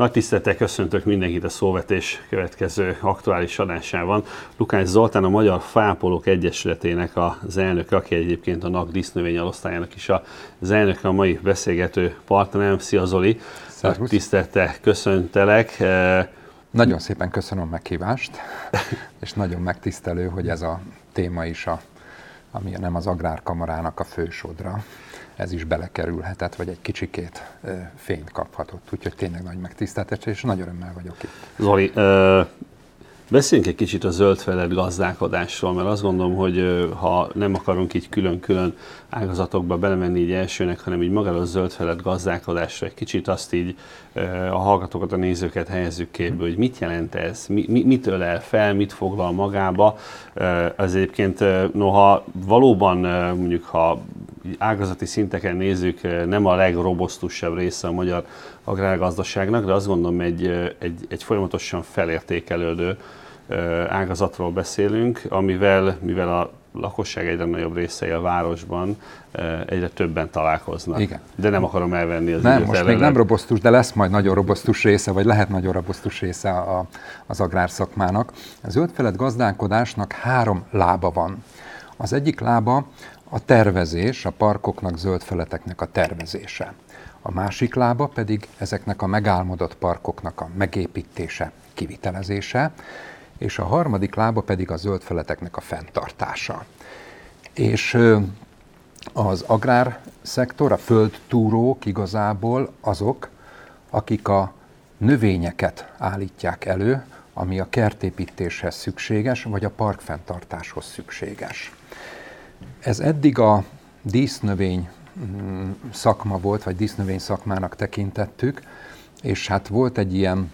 Nagy tisztelettel köszöntök mindenkit a szóvetés következő aktuális adásában. Lukács Zoltán, a Magyar Fápolók Egyesületének az elnöke, aki egyébként a NAK disznövény alosztályának is az elnöke, a mai beszélgető partnerem. Szia Zoli! Szervusz. Tisztelettel köszöntelek. Nagyon szépen köszönöm a meghívást, és nagyon megtisztelő, hogy ez a téma is, a, ami nem az Agrárkamarának a fősodra, ez is belekerülhetett, vagy egy kicsikét fényt kaphatott. Úgyhogy tényleg nagy megtiszteltetés, és nagy örömmel vagyok itt. Zoli, Beszéljünk egy kicsit a zöldfelett gazdálkodásról, mert azt gondolom, hogy ha nem akarunk így külön-külön ágazatokba belemenni így elsőnek, hanem így magára a zöldfelett gazdálkodásra egy kicsit azt így a hallgatókat, a nézőket helyezzük képbe, hogy mit jelent ez, mi, mit ölel fel, mit foglal magába. Ez egyébként, noha valóban mondjuk, ha ágazati szinteken nézzük, nem a legrobosztusabb része a magyar agrárgazdaságnak, de azt gondolom egy, egy, egy folyamatosan felértékelődő ágazatról beszélünk, amivel, mivel a lakosság egyre nagyobb részei a városban egyre többen találkoznak. Igen. De nem akarom elvenni az Nem, most ellenek. még nem robosztus, de lesz majd nagyon robosztus része, vagy lehet nagyon robosztus része a, az agrárszakmának. A zöldfelett gazdálkodásnak három lába van. Az egyik lába a tervezés, a parkoknak, zöldfeleteknek a tervezése. A másik lába pedig ezeknek a megálmodott parkoknak a megépítése, kivitelezése, és a harmadik lába pedig a zöldfeleteknek a fenntartása. És az agrárszektor, a földtúrók igazából azok, akik a növényeket állítják elő, ami a kertépítéshez szükséges, vagy a parkfenntartáshoz szükséges. Ez eddig a dísznövény mm, szakma volt, vagy dísznövény szakmának tekintettük, és hát volt egy ilyen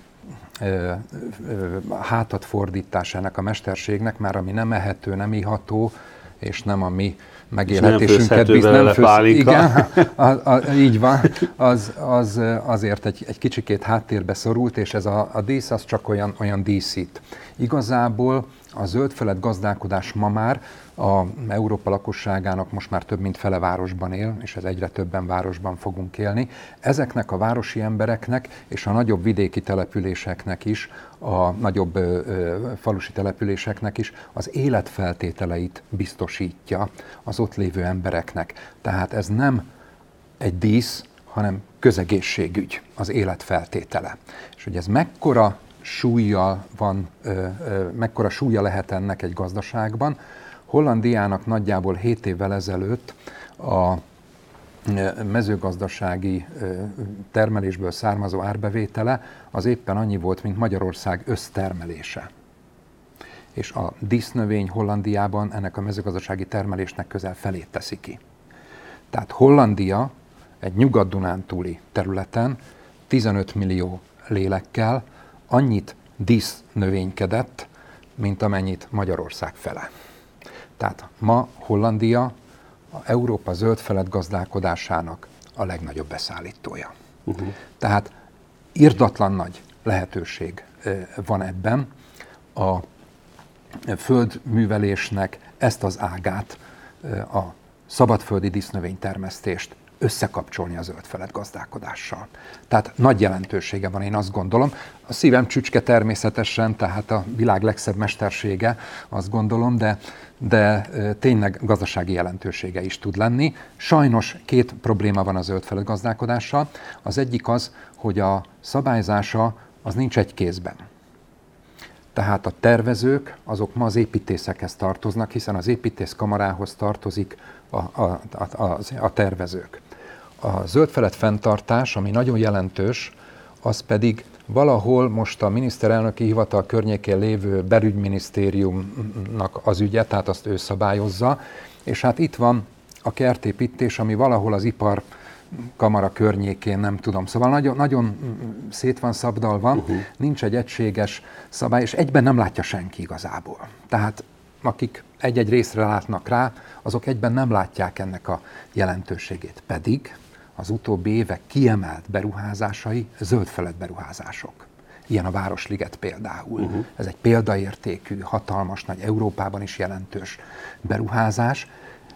hátat fordításának a mesterségnek, már ami nem ehető, nem iható, és nem a mi megélhetésünket biz, nem főz, igen, a, a, így van, az, az azért egy, egy kicsikét háttérbe szorult, és ez a, a dísz az csak olyan, olyan díszít. Igazából a zöldfelett gazdálkodás ma már a Európa lakosságának most már több mint fele városban él, és ez egyre többen városban fogunk élni. Ezeknek a városi embereknek és a nagyobb vidéki településeknek is, a nagyobb ö, ö, falusi településeknek is az életfeltételeit biztosítja az ott lévő embereknek. Tehát ez nem egy dísz, hanem közegészségügy, az életfeltétele. És hogy ez mekkora súlya van, mekkora súlya lehet ennek egy gazdaságban, Hollandiának nagyjából 7 évvel ezelőtt a mezőgazdasági termelésből származó árbevétele az éppen annyi volt, mint Magyarország össztermelése. És a disznövény Hollandiában ennek a mezőgazdasági termelésnek közel felét teszi ki. Tehát Hollandia egy nyugat-dunántúli területen 15 millió lélekkel annyit disznövénykedett, mint amennyit Magyarország fele. Tehát ma Hollandia a Európa zöld felett gazdálkodásának a legnagyobb beszállítója. Uh-huh. Tehát irdatlan nagy lehetőség van ebben a földművelésnek ezt az ágát, a szabadföldi disznövénytermesztést összekapcsolni a zöldfelett gazdálkodással. Tehát nagy jelentősége van, én azt gondolom. A szívem csücske természetesen, tehát a világ legszebb mestersége, azt gondolom, de, de tényleg gazdasági jelentősége is tud lenni. Sajnos két probléma van a zöldfelett gazdálkodással. Az egyik az, hogy a szabályzása az nincs egy kézben. Tehát a tervezők, azok ma az építészekhez tartoznak, hiszen az építész kamarához tartozik a, a, a, a, a tervezők. A zöldfelett fenntartás, ami nagyon jelentős, az pedig valahol most a miniszterelnöki hivatal környékén lévő belügyminisztériumnak az ügye, tehát azt ő szabályozza, és hát itt van a kertépítés, ami valahol az ipar kamara környékén, nem tudom. Szóval nagyon, nagyon szét van szabdalva, uh-huh. nincs egy egységes szabály, és egyben nem látja senki igazából. Tehát akik egy-egy részre látnak rá, azok egyben nem látják ennek a jelentőségét. Pedig az utóbbi évek kiemelt beruházásai zöldfelett beruházások. Ilyen a Városliget például. Uh-huh. Ez egy példaértékű, hatalmas, nagy Európában is jelentős beruházás.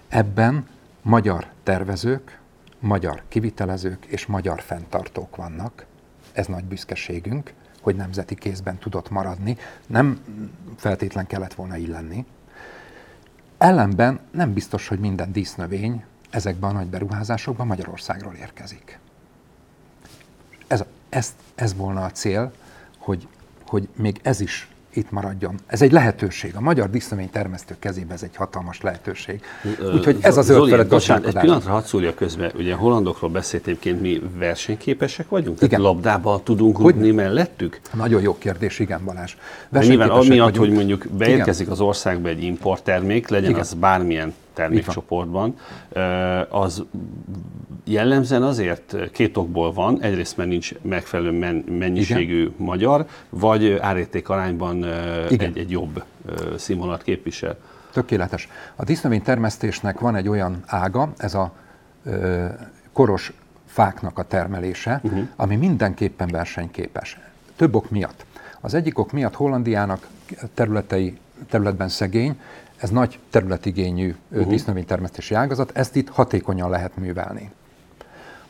Ebben magyar tervezők, magyar kivitelezők és magyar fenntartók vannak, ez nagy büszkeségünk, hogy nemzeti kézben tudott maradni, nem feltétlen kellett volna illenni. Ellenben nem biztos, hogy minden dísznövény ezekben a nagy beruházásokban Magyarországról érkezik. Ez, ez, ez volna a cél, hogy, hogy még ez is itt maradjon. Ez egy lehetőség. A magyar disznövény termesztők kezében ez egy hatalmas lehetőség. Úgyhogy ez az zöld bocsánat, egy pillanatra hadd szúrja közben. Ugye hollandokról beszélt egyébként mi versenyképesek vagyunk? Tehát igen. labdában tudunk rúgni mellettük? Nagyon jó kérdés, igen Balázs. Nyilván amiatt, hogy mondjuk beérkezik igen. az országba egy importtermék, legyen igen. az bármilyen termékcsoportban, az jellemzően azért két okból van. Egyrészt, mert nincs megfelelő men- mennyiségű Igen. magyar, vagy árérték arányban egy, egy jobb színvonalat képvisel. Tökéletes. A disznövény termesztésnek van egy olyan ága, ez a ö, koros fáknak a termelése, uh-huh. ami mindenképpen versenyképes. Több ok miatt. Az egyik ok miatt Hollandiának területei, területben szegény, ez nagy területigényű uh-huh. disznövénytermesztési ágazat, ezt itt hatékonyan lehet művelni.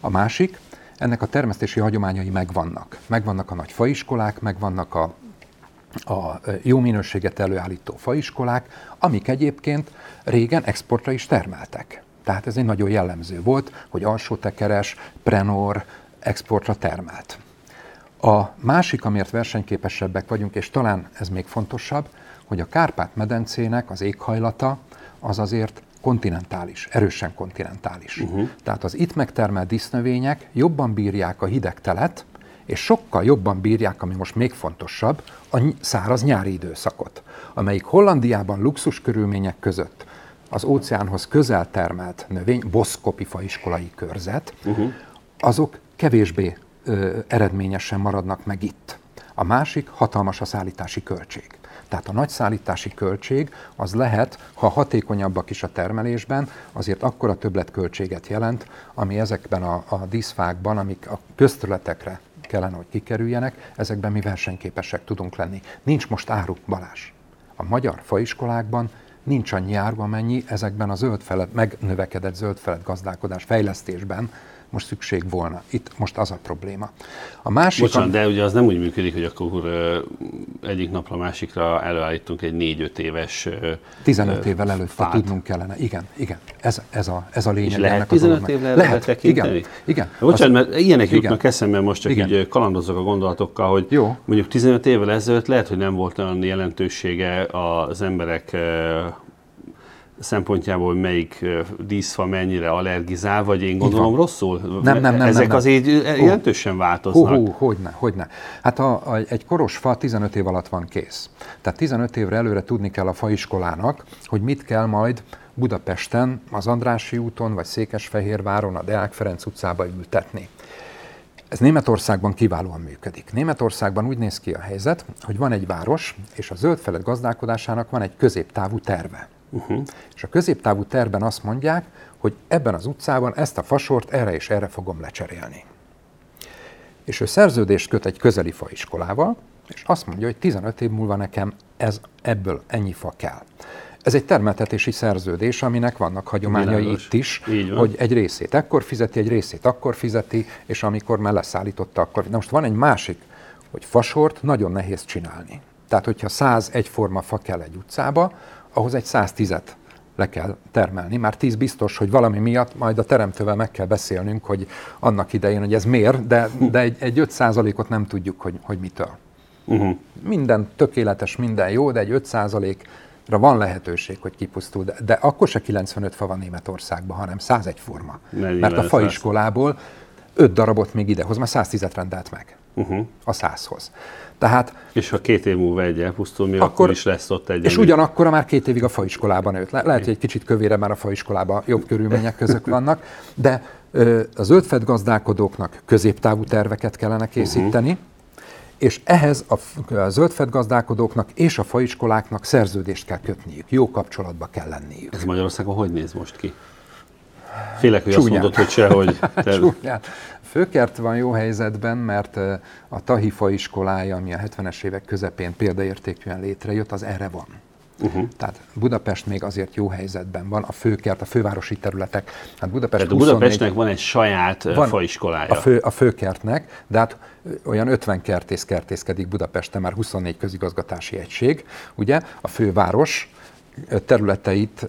A másik, ennek a termesztési hagyományai megvannak. Megvannak a nagy faiskolák, megvannak a, a jó minőséget előállító faiskolák, amik egyébként régen exportra is termeltek. Tehát ez egy nagyon jellemző volt, hogy alsótekeres, prenor exportra termelt. A másik, amiért versenyképesebbek vagyunk, és talán ez még fontosabb, hogy a Kárpát-medencének az éghajlata az azért kontinentális, erősen kontinentális. Uh-huh. Tehát az itt megtermelt disznövények jobban bírják a hideg telet, és sokkal jobban bírják, ami most még fontosabb, a száraz nyári időszakot, amelyik Hollandiában luxus körülmények között az óceánhoz közel termelt növény, boszkopi faiskolai körzet, uh-huh. azok kevésbé ö, eredményesen maradnak meg itt. A másik hatalmas a szállítási költség. Tehát a nagy költség az lehet, ha hatékonyabbak is a termelésben, azért akkora többletköltséget jelent, ami ezekben a, a díszfákban, amik a közterületekre kellene, hogy kikerüljenek, ezekben mi versenyképesek tudunk lenni. Nincs most áru, Balás. A magyar faiskolákban nincs annyi áru, amennyi ezekben a zöldfelet, megnövekedett zöldfelet gazdálkodás fejlesztésben most szükség volna. Itt most az a probléma. A másik, Bocsánat, de ugye az nem úgy működik, hogy akkor egyik napra másikra előállítunk egy 4-5 éves 15 évvel előtt fát. tudnunk kellene. Igen, igen. Ez, ez, a, ez a lényeg. És lehet 15 évvel lehet tekinteni? Igen, igen. Bocsánat, mert ilyenek igen. jutnak eszembe, most csak igen. így kalandozok a gondolatokkal, hogy Jó. mondjuk 15 évvel ezelőtt lehet, hogy nem volt olyan jelentősége az emberek szempontjából, melyik díszfa mennyire allergizál, vagy én gondolom rosszul? Nem, nem, nem. Ezek nem, azért jelentősen változnak. Hú, hú, hogyne, hogyne. Hát a, a, egy koros fa 15 év alatt van kész. Tehát 15 évre előre tudni kell a faiskolának, hogy mit kell majd Budapesten, az Andrási úton, vagy Székesfehérváron, a Deák Ferenc utcába ültetni. Ez Németországban kiválóan működik. Németországban úgy néz ki a helyzet, hogy van egy város, és a zöld felett gazdálkodásának van egy középtávú terve. Uh-huh. És a középtávú terben azt mondják, hogy ebben az utcában ezt a fasort erre és erre fogom lecserélni. És ő szerződést köt egy közeli faiskolával, és azt mondja, hogy 15 év múlva nekem ez, ebből ennyi fa kell. Ez egy termeltetési szerződés, aminek vannak hagyományai Világos. itt is, hogy egy részét ekkor fizeti, egy részét akkor fizeti, és amikor már leszállította, akkor... Na most van egy másik, hogy fasort nagyon nehéz csinálni. Tehát, hogyha 100 egyforma fa kell egy utcába, ahhoz egy 110-et le kell termelni. Már 10 biztos, hogy valami miatt majd a teremtővel meg kell beszélnünk, hogy annak idején, hogy ez miért, de, de egy, egy 5%-ot nem tudjuk, hogy, hogy mitől. Uh-huh. Minden tökéletes, minden jó, de egy 5%-ra van lehetőség, hogy kipusztul. De, de akkor se 95 fa van Németországban, hanem 101 forma. Mert a faiskolából 5 darabot még idehoz, már 110-et rendelt meg uh-huh. a 100-hoz. Tehát, és ha két év múlva egy elpusztul, mi akkor, akkor is lesz ott egy. És ugyanakkor már két évig a faiskolában nőtt. Le, lehet, hogy egy kicsit kövére már a faiskolában jobb körülmények között vannak, de ö, az zöldfed gazdálkodóknak középtávú terveket kellene készíteni, uh-huh. és ehhez a, a zöldfed gazdálkodóknak és a faiskoláknak szerződést kell kötniük, jó kapcsolatba kell lenniük. Ez Magyarországon hogy néz most ki? Félek, hogy Csúnyán. azt mondod, hogy sehogy. Te... Főkert van jó helyzetben, mert a Tahifa iskolája, ami a 70-es évek közepén példaértékűen létrejött, az erre van. Uh-huh. Tehát Budapest még azért jó helyzetben van, a főkert, a fővárosi területek. Hát Budapest Tehát 24, Budapestnek van egy saját van faiskolája. A, fő, a főkertnek, de hát olyan 50 kertész kertészkedik Budapesten, már 24 közigazgatási egység. Ugye a főváros területeit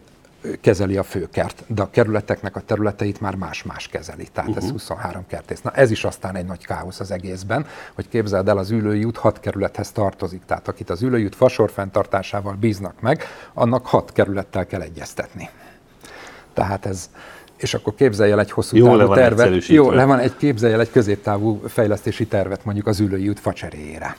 kezeli a főkert, de a kerületeknek a területeit már más-más kezeli. Tehát uh-huh. ez 23 kertész. Na ez is aztán egy nagy káosz az egészben, hogy képzeld el, az ülői út hat kerülethez tartozik. Tehát akit az ülői út fasor fenntartásával bíznak meg, annak hat kerülettel kell egyeztetni. Tehát ez, és akkor képzelj el egy hosszú jó, távú tervet. Jó, le van egy, képzelj el egy középtávú fejlesztési tervet mondjuk az ülői út facseréjére.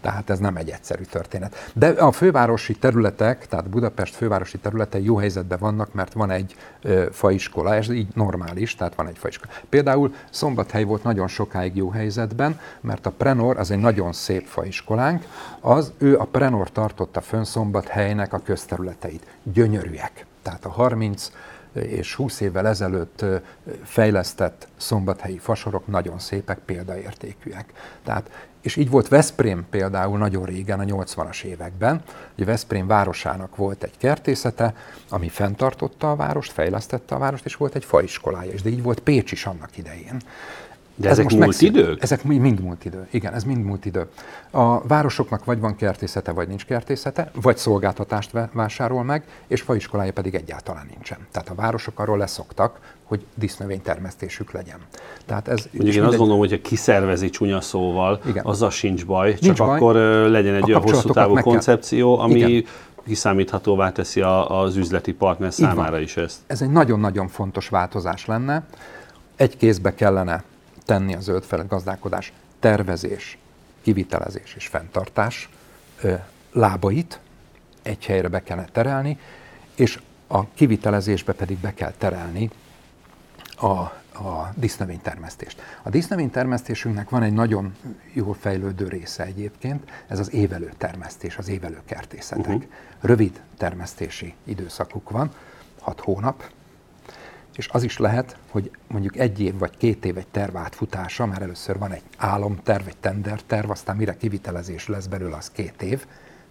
Tehát ez nem egy egyszerű történet. De a fővárosi területek, tehát Budapest fővárosi területei jó helyzetben vannak, mert van egy ö, faiskola, ez így normális, tehát van egy faiskola. Például Szombathely volt nagyon sokáig jó helyzetben, mert a Prenor, az egy nagyon szép faiskolánk, az ő a Prenor tartotta fönn Szombathelynek a közterületeit. Gyönyörűek. Tehát a 30 és 20 évvel ezelőtt fejlesztett szombathelyi fasorok nagyon szépek, példaértékűek. Tehát és így volt Veszprém például nagyon régen, a 80-as években. Ugye Veszprém városának volt egy kertészete, ami fenntartotta a várost, fejlesztette a várost, és volt egy faiskolája is, de így volt Pécs is annak idején. De ez ezek most múlt idők? Ezek mind múlt idő. Igen, ez mind múlt idő. A városoknak vagy van kertészete, vagy nincs kertészete, vagy szolgáltatást vásárol meg, és faiskolája pedig egyáltalán nincsen. Tehát a városok arról leszoktak, hogy disznövénytermesztésük legyen. Tehát ez Mondjuk én mindegy... azt gondolom, hogy ha kiszervezi csúnya szóval, Igen. azzal sincs baj, nincs csak baj. akkor legyen egy olyan hosszú távú koncepció, ami Igen kiszámíthatóvá teszi az üzleti partner számára is ezt. Ez egy nagyon-nagyon fontos változás lenne. Egy kézbe kellene tenni a zöld gazdálkodás tervezés, kivitelezés és fenntartás lábait egy helyre be kellene terelni, és a kivitelezésbe pedig be kell terelni a, a disznövénytermesztést. A disznövénytermesztésünknek van egy nagyon jól fejlődő része egyébként, ez az évelő termesztés, az évelő kertészetek. Uh-huh. Rövid termesztési időszakuk van, hat hónap, és az is lehet, hogy mondjuk egy év vagy két év egy terv átfutása, már először van egy álomterv, egy tenderterv, aztán mire kivitelezés lesz belőle, az két év,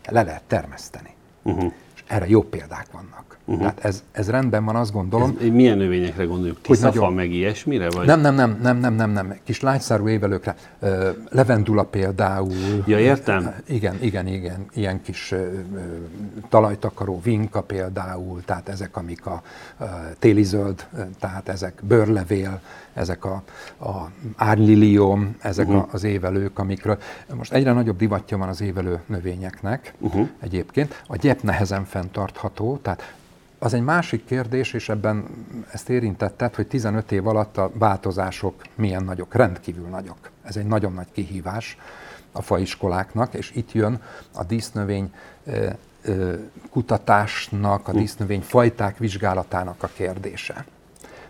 le lehet termeszteni. Uh-huh. És erre jó példák vannak. Uh-huh. Tehát ez, ez rendben van, azt gondolom. Ez, milyen növényekre gondoljuk? Tiszafa nagyon... meg ilyesmire? Vagy? Nem, nem, nem, nem, nem, nem, nem. Kis lágyszárú évelőkre. Levendula például. Ja, értem. Igen, igen, igen. Ilyen kis talajtakaró vinka például, tehát ezek, amik a téli zöld, tehát ezek bőrlevél, ezek a, a árlilium, ezek uh-huh. az évelők, amikről most egyre nagyobb divatja van az évelő növényeknek uh-huh. egyébként. A gyep nehezen fenntartható, tehát az egy másik kérdés, és ebben ezt érintetted, hogy 15 év alatt a változások milyen nagyok, rendkívül nagyok. Ez egy nagyon nagy kihívás a faiskoláknak, és itt jön a dísznövény kutatásnak, a dísznövény fajták vizsgálatának a kérdése.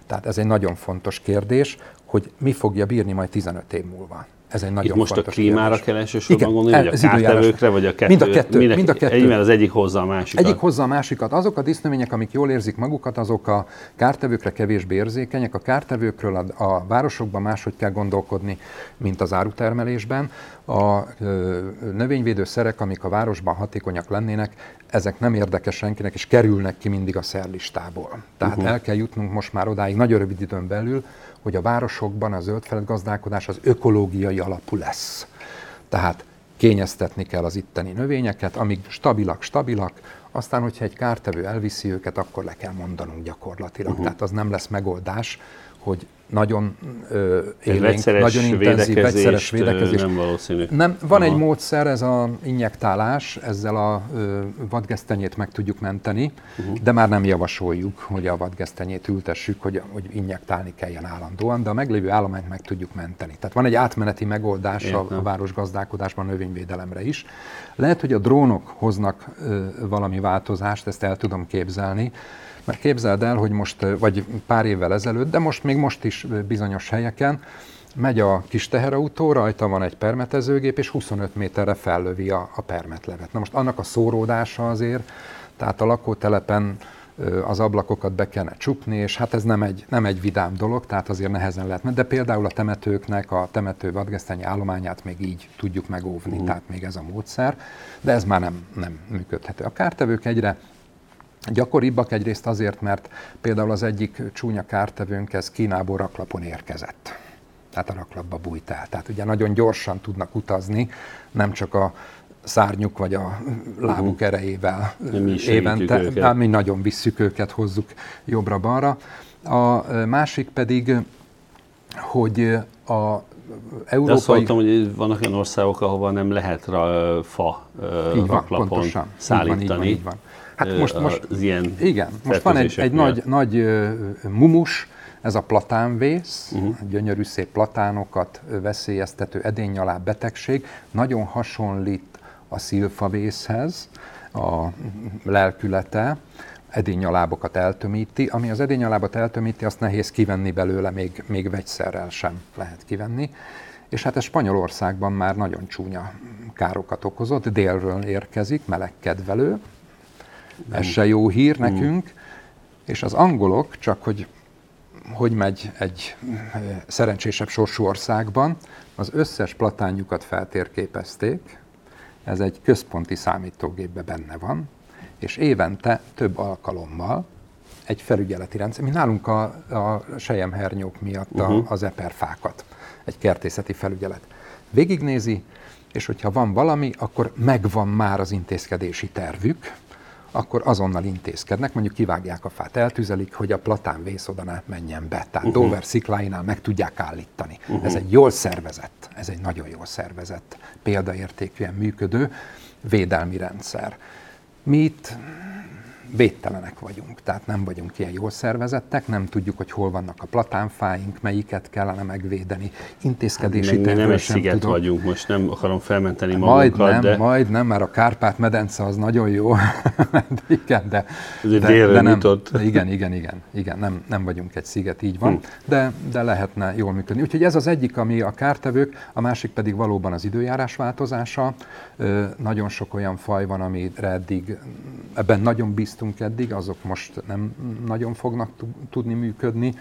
Tehát ez egy nagyon fontos kérdés, hogy mi fogja bírni majd 15 év múlva. Ez egy nagyon Itt most a klímára kérdés. kell elsősorban gondolni, vagy a kártevőkre, vagy a kettő? Mind a kettő. Mind, mind a kettő. Egyben az egyik hozza a másikat. Egyik hozza a másikat. Azok a disznövények, amik jól érzik magukat, azok a kártevőkre kevésbé érzékenyek. A kártevőkről a, a városokban máshogy kell gondolkodni, mint az árutermelésben. A ö, növényvédőszerek, amik a városban hatékonyak lennének, ezek nem érdekes senkinek, és kerülnek ki mindig a szerlistából. Tehát uh-huh. el kell jutnunk most már odáig, nagyon rövid időn belül, hogy a városokban a zöldfelett gazdálkodás az ökológiai alapú lesz. Tehát kényeztetni kell az itteni növényeket, amíg stabilak, stabilak, aztán, hogyha egy kártevő elviszi őket, akkor le kell mondanunk gyakorlatilag. Uh-huh. Tehát az nem lesz megoldás, hogy nagyon ö, élénk, nagyon intenzív, vegyszeres védekezés. Nem valószínű. Nem, van Aha. egy módszer, ez a injektálás, ezzel a ö, vadgesztenyét meg tudjuk menteni, uh-huh. de már nem javasoljuk, hogy a vadgesztenyét ültessük, hogy, hogy injektálni kelljen állandóan, de a meglévő állományt meg tudjuk menteni. Tehát van egy átmeneti megoldás Értem. a, a városgazdálkodásban, a növényvédelemre is. Lehet, hogy a drónok hoznak ö, valami változást, ezt el tudom képzelni, mert képzeld el, hogy most, vagy pár évvel ezelőtt, de most még most is bizonyos helyeken, megy a kis teherautó, rajta van egy permetezőgép, és 25 méterre fellövi a, a permetlevet. Na most annak a szóródása azért, tehát a lakótelepen az ablakokat be kellene csukni, és hát ez nem egy, nem egy vidám dolog, tehát azért nehezen lehet. De például a temetőknek a temető vadgesztenyi állományát még így tudjuk megóvni, uh-huh. tehát még ez a módszer, de ez már nem, nem működhető. A kártevők egyre gyakoribbak egyrészt azért, mert például az egyik csúnya kártevőnk ez Kínából raklapon érkezett. Tehát a raklapba bújt el. Tehát ugye nagyon gyorsan tudnak utazni, nem csak a szárnyuk vagy a lábuk uh-huh. erejével mi évente. Hát mi nagyon visszük őket, hozzuk jobbra-balra. A másik pedig, hogy a európai... De azt hallottam, hogy vannak olyan országok, ahova nem lehet ra, fa így van, pontosan. szállítani. Így van, így van, így van. Hát most, most, az ilyen igen, most van egy, egy nagy, nagy mumus, ez a platánvész, uh-huh. gyönyörű szép platánokat veszélyeztető edényalá betegség, nagyon hasonlít a szilfavészhez, a lelkülete, edényalábokat eltömíti. Ami az edényalábot eltömíti, azt nehéz kivenni belőle, még, még vegyszerrel sem lehet kivenni. És hát ez Spanyolországban már nagyon csúnya károkat okozott, délről érkezik, melegkedvelő, ez se jó hír nekünk, és az angolok, csak hogy hogy megy egy szerencsésebb sorsú országban, az összes platánjukat feltérképezték, ez egy központi számítógépben benne van, és évente több alkalommal egy felügyeleti rendszer, mi nálunk a, a sejemhernyók miatt uh-huh. az eperfákat, egy kertészeti felügyelet. Végignézi, és hogyha van valami, akkor megvan már az intézkedési tervük, akkor azonnal intézkednek, mondjuk kivágják a fát, eltüzelik, hogy a platán vész oda ne menjen be. Tehát uh-huh. Dover szikláinál meg tudják állítani. Uh-huh. Ez egy jól szervezett, ez egy nagyon jól szervezett, példaértékűen működő védelmi rendszer. Mi itt védtelenek vagyunk, tehát nem vagyunk ilyen jól szervezettek, nem tudjuk, hogy hol vannak a platánfáink, melyiket kellene megvédeni, intézkedési hát, nem egy sziget tudom. vagyunk, most nem akarom felmenteni magunkat, majd nem, de... Majd nem, mert a Kárpát-medence az nagyon jó, igen, de... Ez de, de nem, de igen, igen, igen, igen, nem, nem vagyunk egy sziget, így van, hm. de, de lehetne jól működni. Úgyhogy ez az egyik, ami a kártevők, a másik pedig valóban az időjárás változása. Nagyon sok olyan faj van, amire eddig, ebben nagyon biztos bíztunk eddig, azok most nem nagyon fognak tudni működni.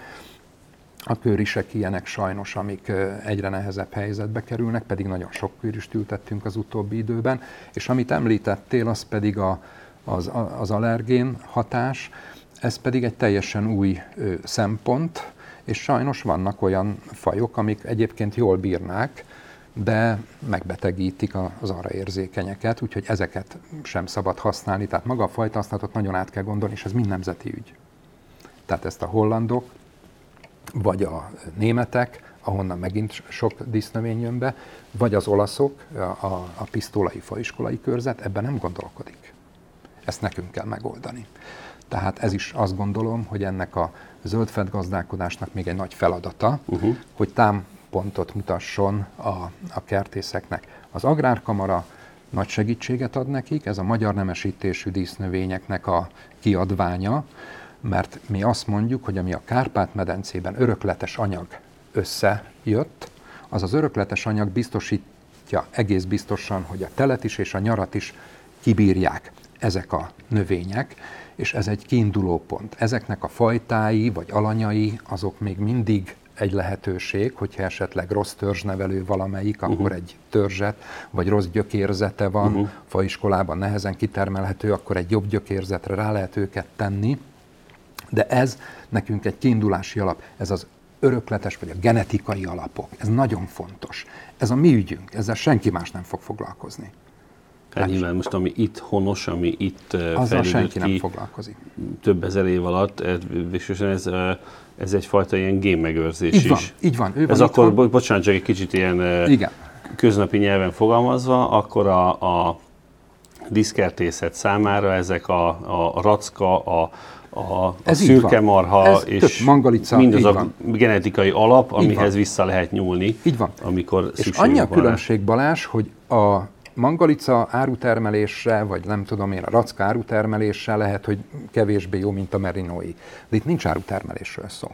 A körisek ilyenek sajnos, amik egyre nehezebb helyzetbe kerülnek, pedig nagyon sok körist ültettünk az utóbbi időben. És amit említettél, az pedig a, az, az allergén hatás, ez pedig egy teljesen új szempont, és sajnos vannak olyan fajok, amik egyébként jól bírnák, de megbetegítik az arra érzékenyeket, úgyhogy ezeket sem szabad használni. Tehát maga a fajtahasználatot nagyon át kell gondolni, és ez mind nemzeti ügy. Tehát ezt a hollandok, vagy a németek, ahonnan megint sok disznövény jön be, vagy az olaszok, a, a, a pisztolai faiskolai körzet ebben nem gondolkodik. Ezt nekünk kell megoldani. Tehát ez is azt gondolom, hogy ennek a zöldfed gazdálkodásnak még egy nagy feladata, uh-huh. hogy tám pontot mutasson a, a kertészeknek. Az Agrárkamara nagy segítséget ad nekik, ez a magyar nemesítésű dísznövényeknek a kiadványa, mert mi azt mondjuk, hogy ami a Kárpát-medencében örökletes anyag összejött, az az örökletes anyag biztosítja egész biztosan, hogy a telet is és a nyarat is kibírják ezek a növények, és ez egy kiinduló pont. Ezeknek a fajtái vagy alanyai azok még mindig egy lehetőség, hogyha esetleg rossz törzsnevelő valamelyik, uh-huh. akkor egy törzset, vagy rossz gyökérzete van, uh-huh. faiskolában nehezen kitermelhető, akkor egy jobb gyökérzetre rá lehet őket tenni. De ez nekünk egy kiindulási alap, ez az örökletes vagy a genetikai alapok. Ez nagyon fontos. Ez a mi ügyünk, ezzel senki más nem fog foglalkozni. Hát nyilván most, ami itt honos, ami itt Azzal senki ki nem foglalkozik. több ezer év alatt, ez, ez ez egyfajta ilyen génmegőrzés így is. Van, így van. Ő ez van akkor, van. bocsánat, csak egy kicsit ilyen Igen. köznapi nyelven fogalmazva, akkor a, a diszkertészet számára ezek a, a racka, a, a, a ez szürke marha ez és mangalica, mindaz a van. genetikai alap, amihez vissza lehet nyúlni. Így van. Amikor és annyi a különbség, Balázs, hogy a mangalica árutermelésre, vagy nem tudom én, a racka árutermelésre lehet, hogy kevésbé jó, mint a merinói. De itt nincs árutermelésről szó.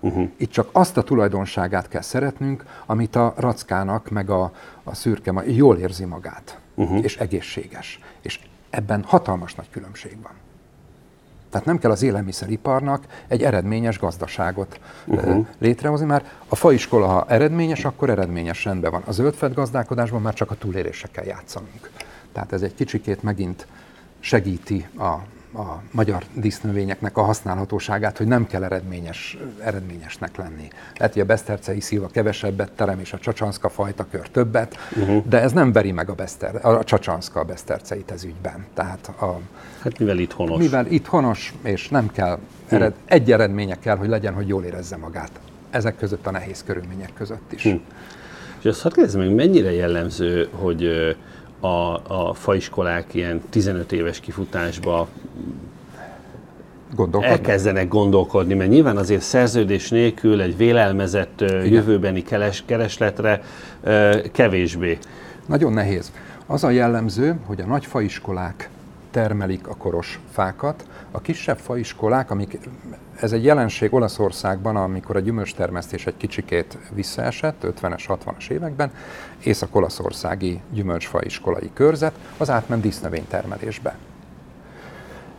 Uh-huh. Itt csak azt a tulajdonságát kell szeretnünk, amit a rackának, meg a, a szürke jól érzi magát, uh-huh. és egészséges. És ebben hatalmas nagy különbség van. Tehát nem kell az élelmiszeriparnak egy eredményes gazdaságot uh-huh. létrehozni, mert a faiskola, ha eredményes, akkor eredményes rendben van. A zöldfed gazdálkodásban már csak a túlélésekkel játszanunk. Tehát ez egy kicsikét megint segíti a a magyar dísznövényeknek a használhatóságát, hogy nem kell eredményes, eredményesnek lenni. Lehet, hogy a besztercei szilva kevesebbet terem, és a csacsanszka fajta kör többet, uh-huh. de ez nem veri meg a, beszter, a csacsanszka a beszterceit ez ügyben. Tehát a, hát mivel itt honos. Mivel itt honos, és nem kell, ered, uh-huh. egy eredménye kell, hogy legyen, hogy jól érezze magát. Ezek között a nehéz körülmények között is. Uh-huh. És azt hadd kérdezzem meg, mennyire jellemző, hogy a, a faiskolák ilyen 15 éves kifutásba elkezdenek gondolkodni, mert nyilván azért szerződés nélkül egy vélelmezett Igen. jövőbeni keles, keresletre kevésbé. Nagyon nehéz. Az a jellemző, hogy a nagy faiskolák termelik a koros fákat, a kisebb faiskolák, amik ez egy jelenség Olaszországban, amikor a gyümölcstermesztés egy kicsikét visszaesett, 50-es, 60-as években, észak-olaszországi gyümölcsfaiskolai körzet, az átment dísznövénytermelésbe.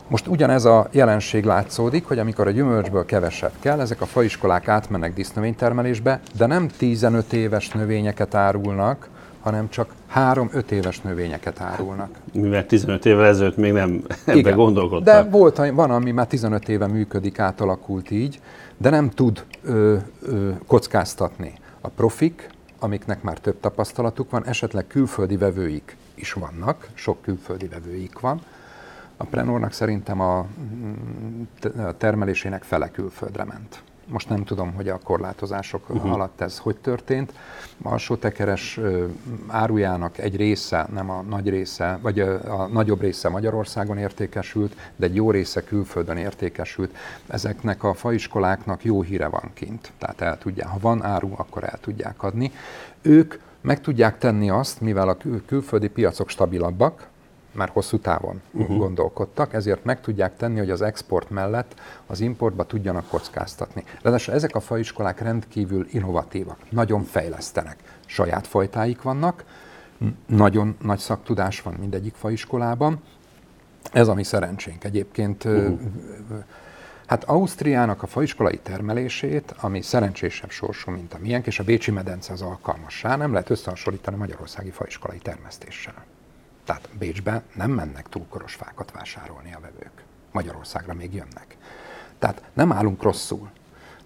Most ugyanez a jelenség látszódik, hogy amikor a gyümölcsből kevesebb kell, ezek a faiskolák átmennek disznövénytermelésbe, de nem 15 éves növényeket árulnak, hanem csak 3-5 éves növényeket árulnak. Mivel 15 évvel ezelőtt még nem ebbe Igen, gondolkodtak. De volt, van, ami már 15 éve működik, átalakult így, de nem tud ö, ö, kockáztatni. A profik, amiknek már több tapasztalatuk van, esetleg külföldi vevőik is vannak, sok külföldi vevőik van. A Prenornak szerintem a, a termelésének fele külföldre ment. Most nem tudom, hogy a korlátozások uh-huh. alatt ez hogy történt. A alsótekeres árujának egy része, nem a nagy része, vagy a, a nagyobb része Magyarországon értékesült, de egy jó része külföldön értékesült. Ezeknek a faiskoláknak jó híre van kint. Tehát el tudják, ha van áru, akkor el tudják adni. Ők meg tudják tenni azt, mivel a kül- külföldi piacok stabilabbak, már hosszú távon uh-huh. gondolkodtak, ezért meg tudják tenni, hogy az export mellett az importba tudjanak kockáztatni. Ráadásul ezek a faiskolák rendkívül innovatívak, nagyon fejlesztenek. Saját fajtáik vannak, nagyon nagy szaktudás van mindegyik faiskolában. Ez a mi szerencsénk egyébként. Uh-huh. Hát Ausztriának a faiskolai termelését, ami szerencsésebb sorsú, mint a miénk, és a Bécsi medence az alkalmassá, nem lehet összehasonlítani magyarországi faiskolai termesztéssel. Tehát Bécsbe nem mennek túlkoros fákat vásárolni a vevők. Magyarországra még jönnek. Tehát nem állunk rosszul.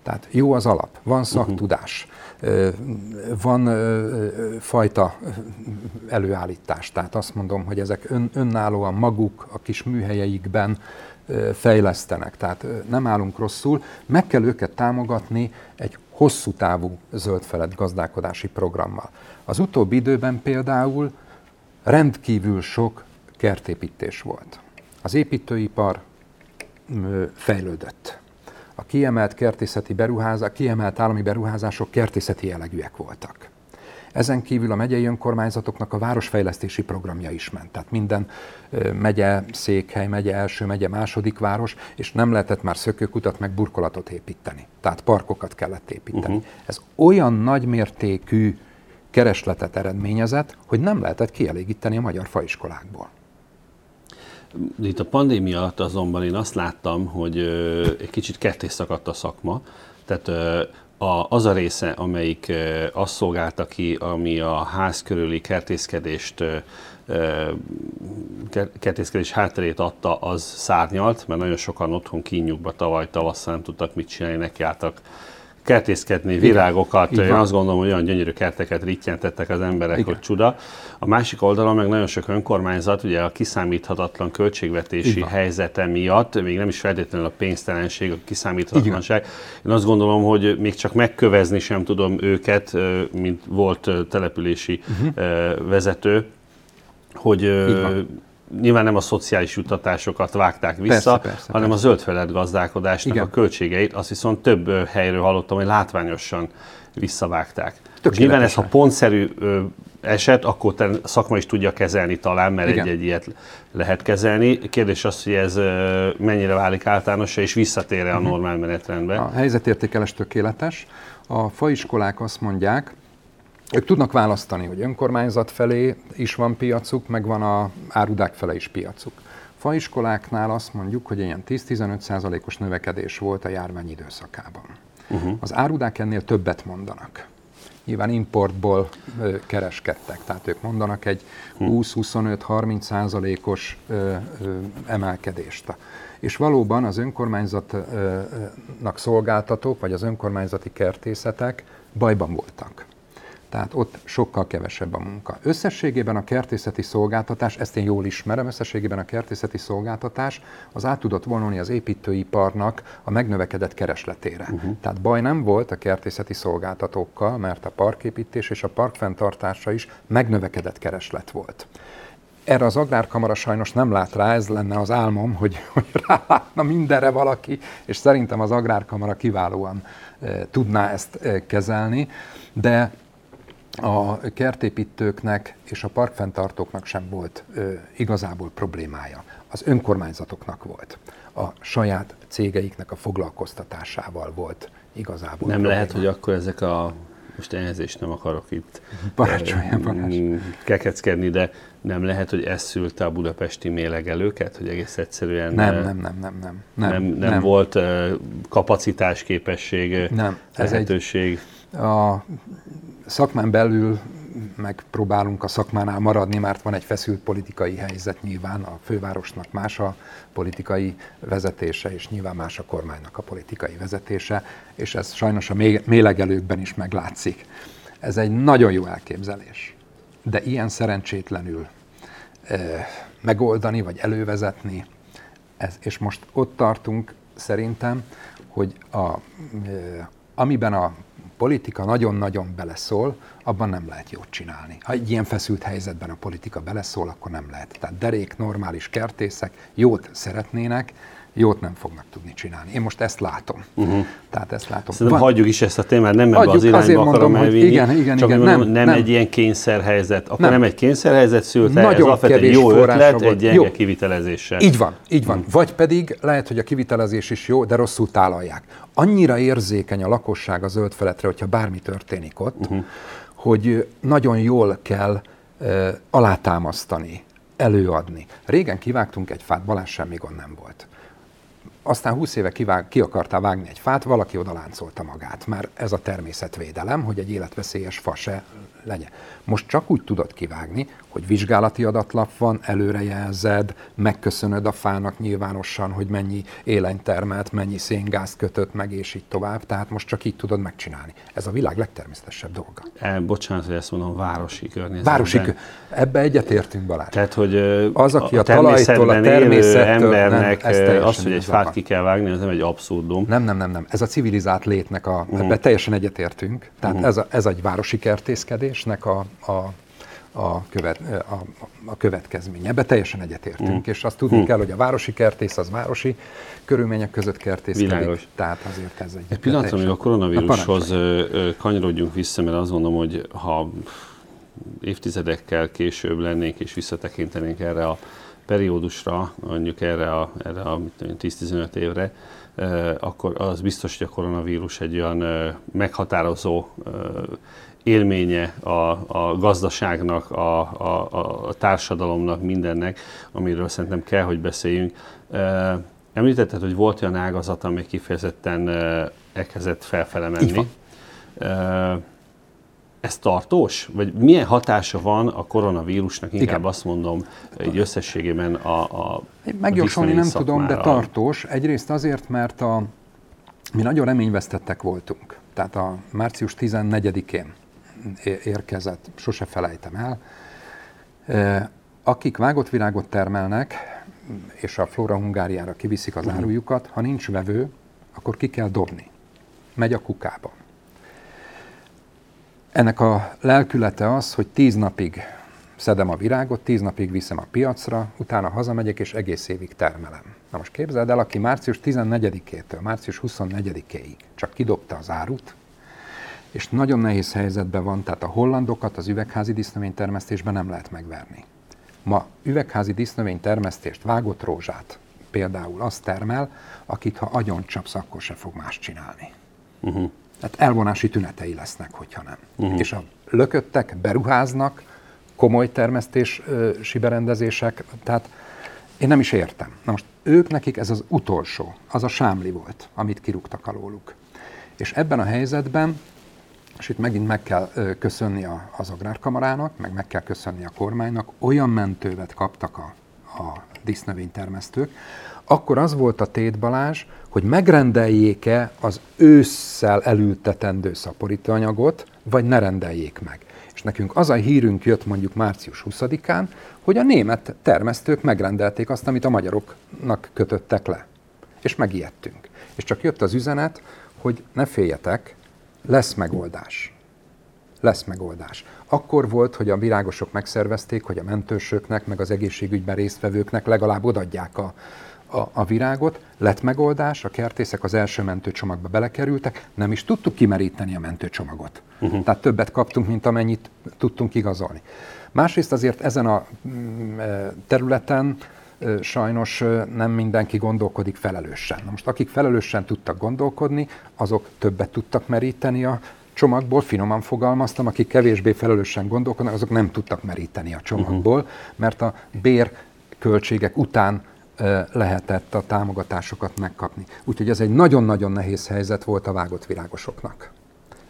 Tehát jó az alap, van mhm. szaktudás, van fajta előállítás. Tehát azt mondom, hogy ezek ön, önállóan maguk a kis műhelyeikben fejlesztenek. Tehát nem állunk rosszul. Meg kell őket támogatni egy hosszú távú zöldfelett gazdálkodási programmal. Az utóbbi időben például rendkívül sok kertépítés volt. Az építőipar fejlődött. A kiemelt kertészeti beruházások, kiemelt állami beruházások kertészeti jellegűek voltak. Ezen kívül a megyei önkormányzatoknak a városfejlesztési programja is ment. Tehát minden megye, székhely, megye első, megye második város, és nem lehetett már szökőkutat meg burkolatot építeni. Tehát parkokat kellett építeni. Uh-huh. Ez olyan nagymértékű keresletet eredményezett, hogy nem lehetett kielégíteni a magyar faiskolákból. Itt a pandémia alatt azonban én azt láttam, hogy egy kicsit ketté szakadt a szakma. Tehát a, az a része, amelyik azt szolgálta ki, ami a ház körüli kertészkedést kertészkedés hátterét adta, az szárnyalt, mert nagyon sokan otthon kínjukba tavaly tavasszal nem tudtak mit csinálni, nekiálltak kertészkedni, virágokat. Igen, Én azt gondolom, hogy olyan gyönyörű kerteket rittyentettek az emberek, Igen. hogy csuda. A másik oldalon meg nagyon sok önkormányzat, ugye a kiszámíthatatlan költségvetési Igen. helyzete miatt, még nem is feltétlenül a pénztelenség, a kiszámíthatatlanság. Igen. Én azt gondolom, hogy még csak megkövezni sem tudom őket, mint volt települési uh-huh. vezető, hogy nyilván nem a szociális juttatásokat vágták vissza, persze, persze, hanem persze. a zöldfelett gazdálkodásnak Igen. a költségeit, azt viszont több helyről hallottam, hogy látványosan visszavágták. Nyilván ez, ha pontszerű eset, akkor te szakma is tudja kezelni talán, mert egy-egy ilyet lehet kezelni. Kérdés az, hogy ez mennyire válik általánosra, és visszatér-e a mhm. normál menetrendbe. A helyzetértékelés tökéletes. A faiskolák azt mondják, ők tudnak választani, hogy önkormányzat felé is van piacuk, meg van a árudák fele is piacuk. faiskoláknál azt mondjuk, hogy ilyen 10-15%-os növekedés volt a járvány időszakában. Uh-huh. Az árudák ennél többet mondanak. Nyilván importból ö, kereskedtek, tehát ők mondanak egy 20-25-30 százalékos emelkedést. És valóban az önkormányzatnak szolgáltatók, vagy az önkormányzati kertészetek bajban voltak tehát ott sokkal kevesebb a munka. Összességében a kertészeti szolgáltatás, ezt én jól ismerem, összességében a kertészeti szolgáltatás az át tudott vonulni az építőiparnak a megnövekedett keresletére. Uh-huh. Tehát baj nem volt a kertészeti szolgáltatókkal, mert a parképítés és a parkfenntartása is megnövekedett kereslet volt. Erre az Agrárkamara sajnos nem lát rá, ez lenne az álmom, hogy, hogy rálátna mindenre valaki, és szerintem az Agrárkamara kiválóan e, tudná ezt e, kezelni, de a kertépítőknek és a parkfenntartóknak sem volt ö, igazából problémája. Az önkormányzatoknak volt. A saját cégeiknek a foglalkoztatásával volt igazából Nem probléma. lehet, hogy akkor ezek a most is nem akarok itt parancsolja, kekeckedni, de nem lehet, hogy ez szülte a budapesti mélegelőket, hogy egész egyszerűen nem, nem, nem, nem, nem, nem, nem, nem, nem. volt kapacitás, képesség, nem. Ez lehetőség. Egy, a szakmán belül megpróbálunk a szakmánál maradni, mert van egy feszült politikai helyzet nyilván, a fővárosnak más a politikai vezetése, és nyilván más a kormánynak a politikai vezetése, és ez sajnos a mélegelőkben is meglátszik. Ez egy nagyon jó elképzelés, de ilyen szerencsétlenül e, megoldani, vagy elővezetni, ez, és most ott tartunk szerintem, hogy a, e, amiben a politika nagyon-nagyon beleszól, abban nem lehet jót csinálni. Ha egy ilyen feszült helyzetben a politika beleszól, akkor nem lehet. Tehát derék, normális kertészek jót szeretnének, jót nem fognak tudni csinálni. Én most ezt látom. Uh-huh. Tehát ezt látom. Szerintem Van, hagyjuk is ezt a témát, nem ebbe az irányba akarom mondom, elvinni. Igen, igen, csak igen, mondom, nem, nem, nem, egy ilyen kényszerhelyzet. Akkor nem, nem egy kényszerhelyzet szült Nagyon ez alapvetően egy jó ötlet, egy gyenge jó. kivitelezéssel. Így van, így van. Uh-huh. Vagy pedig lehet, hogy a kivitelezés is jó, de rosszul tálalják. Annyira érzékeny a lakosság a zöld feletre, hogyha bármi történik ott, uh-huh. hogy nagyon jól kell uh, alátámasztani, előadni. Régen kivágtunk egy fát, Balázs semmi gond nem volt aztán 20 éve kivág, ki akartál vágni egy fát, valaki oda magát. Már ez a természetvédelem, hogy egy életveszélyes fa se legyen. Most csak úgy tudod kivágni, hogy vizsgálati adatlap van, előrejelzed, megköszönöd a fának nyilvánosan, hogy mennyi élenyt termelt, mennyi széngázt kötött meg, és így tovább. Tehát most csak így tudod megcsinálni. Ez a világ legtermészetesebb dolga. E, bocsánat, hogy ezt mondom, városi környezetben. Városi kör... Ebbe egyetértünk, Balázs. Tehát, hogy az, aki a, a talajtól, a természettől, embernek nem, az, hogy egy fát ki kell vágni, ez nem egy abszurdum. Nem, nem, nem, nem. Ez a civilizált létnek a, uh-huh. ebbe teljesen egyetértünk. Tehát uh-huh. ez, a, ez egy városi kertészkedésnek a, a a, követ, a, a következménye. Ebbe teljesen egyetértünk, mm. és azt tudni mm. kell, hogy a városi kertész az városi körülmények között kertészkedik. Világos. Tehát azért ez egy... Egy pillanatra még a koronavírushoz kanyarodjunk vissza, mert azt mondom, hogy ha évtizedekkel később lennénk és visszatekintenénk erre a periódusra, mondjuk erre a, erre a 10-15 évre, akkor az biztos, hogy a koronavírus egy olyan meghatározó élménye a, a gazdaságnak, a, a, a társadalomnak, mindennek, amiről szerintem kell, hogy beszéljünk. Említetted, hogy volt olyan ágazat, ami kifejezetten elkezdett felfele menni. Ez tartós? Vagy milyen hatása van a koronavírusnak, inkább Igen. azt mondom, egy összességében a, a Megjósolni nem szakmára. tudom, de tartós. Egyrészt azért, mert a, mi nagyon reményvesztettek voltunk. Tehát a március 14-én érkezett, sose felejtem el. Akik vágott virágot termelnek, és a Flora Hungáriára kiviszik az mhm. árujukat, ha nincs vevő, akkor ki kell dobni. Megy a kukába. Ennek a lelkülete az, hogy tíz napig szedem a virágot, tíz napig viszem a piacra, utána hazamegyek és egész évig termelem. Na most képzeld el, aki március 14-től március 24-ig csak kidobta az árut, és nagyon nehéz helyzetben van, tehát a hollandokat az üvegházi disznövénytermesztésben nem lehet megverni. Ma üvegházi disznövénytermesztést, vágott rózsát például azt termel, akit ha agyon csapsz, akkor se fog más csinálni. Uh-huh. Tehát elvonási tünetei lesznek, hogyha nem. Uh-huh. És a lököttek beruháznak, komoly termesztési berendezések, tehát Én nem is értem. Na most ők nekik ez az utolsó, az a sámli volt, amit kirúgtak alóluk. És ebben a helyzetben, és itt megint meg kell köszönni az agrárkamarának, meg meg kell köszönni a kormánynak, olyan mentővet kaptak a, a disznövénytermesztők, akkor az volt a tét Balázs, hogy megrendeljék-e az ősszel elültetendő szaporítóanyagot, vagy ne rendeljék meg. És nekünk az a hírünk jött mondjuk március 20-án, hogy a német termesztők megrendelték azt, amit a magyaroknak kötöttek le. És megijedtünk. És csak jött az üzenet, hogy ne féljetek, lesz megoldás. Lesz megoldás. Akkor volt, hogy a virágosok megszervezték, hogy a mentősöknek, meg az egészségügyben résztvevőknek legalább odadják a, a, a virágot, lett megoldás, a kertészek az első mentőcsomagba belekerültek, nem is tudtuk kimeríteni a mentőcsomagot. Uh-huh. Tehát többet kaptunk, mint amennyit tudtunk igazolni. Másrészt azért ezen a mm, e, területen e, sajnos e, nem mindenki gondolkodik felelősen. Na most akik felelősen tudtak gondolkodni, azok többet tudtak meríteni a csomagból, finoman fogalmaztam, akik kevésbé felelősen gondolkodnak, azok nem tudtak meríteni a csomagból, uh-huh. mert a bér költségek után lehetett a támogatásokat megkapni. Úgyhogy ez egy nagyon-nagyon nehéz helyzet volt a vágott virágosoknak.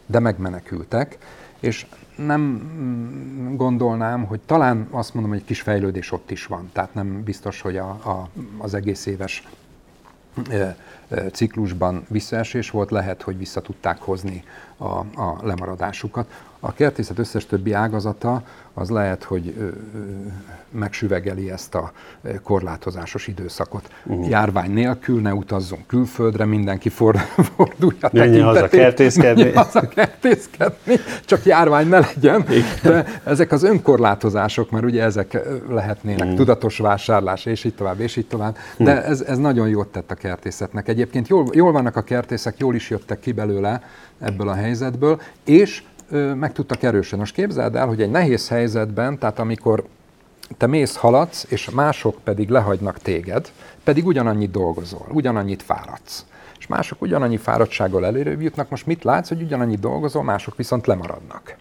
De megmenekültek, és nem mm, gondolnám, hogy talán azt mondom, hogy egy kis fejlődés ott is van. Tehát nem biztos, hogy a, a, az egész éves ciklusban visszaesés volt, lehet, hogy vissza tudták hozni a, a lemaradásukat. A kertészet összes többi ágazata az lehet, hogy megsüvegeli ezt a korlátozásos időszakot. Uh-huh. Járvány nélkül ne utazzunk külföldre, mindenki for, fordulja Menjen haza kertészkedni. Haza kertészkedni, csak járvány ne legyen. De ezek az önkorlátozások, mert ugye ezek lehetnének uh-huh. tudatos vásárlás, és így tovább, és így tovább. De uh-huh. ez, ez nagyon jót tett a kertészetnek. Egyébként jól, jól vannak a kertészek, jól is jöttek ki belőle ebből a helyzetből, és meg tudtak erősen. Most képzeld el, hogy egy nehéz helyzetben, tehát amikor te mész, haladsz, és mások pedig lehagynak téged, pedig ugyanannyit dolgozol, ugyanannyit fáradsz. És mások ugyanannyi fáradtsággal előrébb jutnak, most mit látsz, hogy ugyanannyit dolgozol, mások viszont lemaradnak.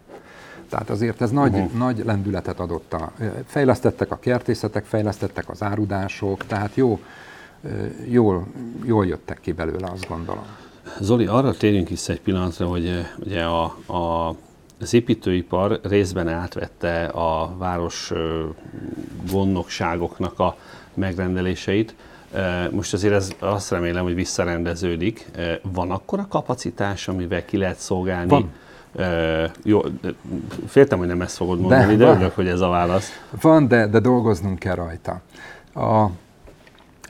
Tehát azért ez nagy, uh-huh. nagy lendületet adott. A, fejlesztettek a kertészetek, fejlesztettek az árudások, tehát jó, jól, jól jöttek ki belőle, azt gondolom. Zoli, arra térjünk vissza egy pillanatra, hogy ugye a, a, az építőipar részben átvette a város gondnokságoknak a megrendeléseit. Most azért ez azt remélem, hogy visszarendeződik. Van akkor a kapacitás, amivel ki lehet szolgálni? Van. Jó, féltem, hogy nem ezt fogod mondani, de, de örülök, hogy ez a válasz. Van, de, de dolgoznunk kell rajta. A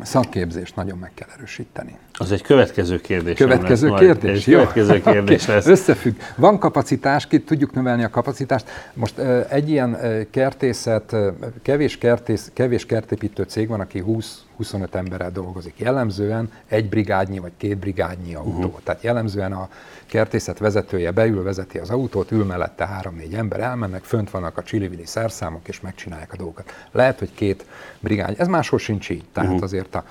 szakképzést nagyon meg kell erősíteni. Az egy következő kérdés. Következő lesz kérdés? Egy következő kérdés lesz. Összefügg. Van kapacitás, ki tudjuk növelni a kapacitást. Most egy ilyen kertészet, kevés, kertész, kevés kertépítő cég van, aki 20-25 emberrel dolgozik. Jellemzően egy brigádnyi vagy két brigádnyi autó. Uh-huh. Tehát jellemzően a kertészet vezetője beül, vezeti az autót, ül mellette három-négy ember, elmennek, fönt vannak a csili szerszámok, és megcsinálják a dolgokat. Lehet, hogy két brigány. Ez máshol sincs így. Tehát uh-huh. azért a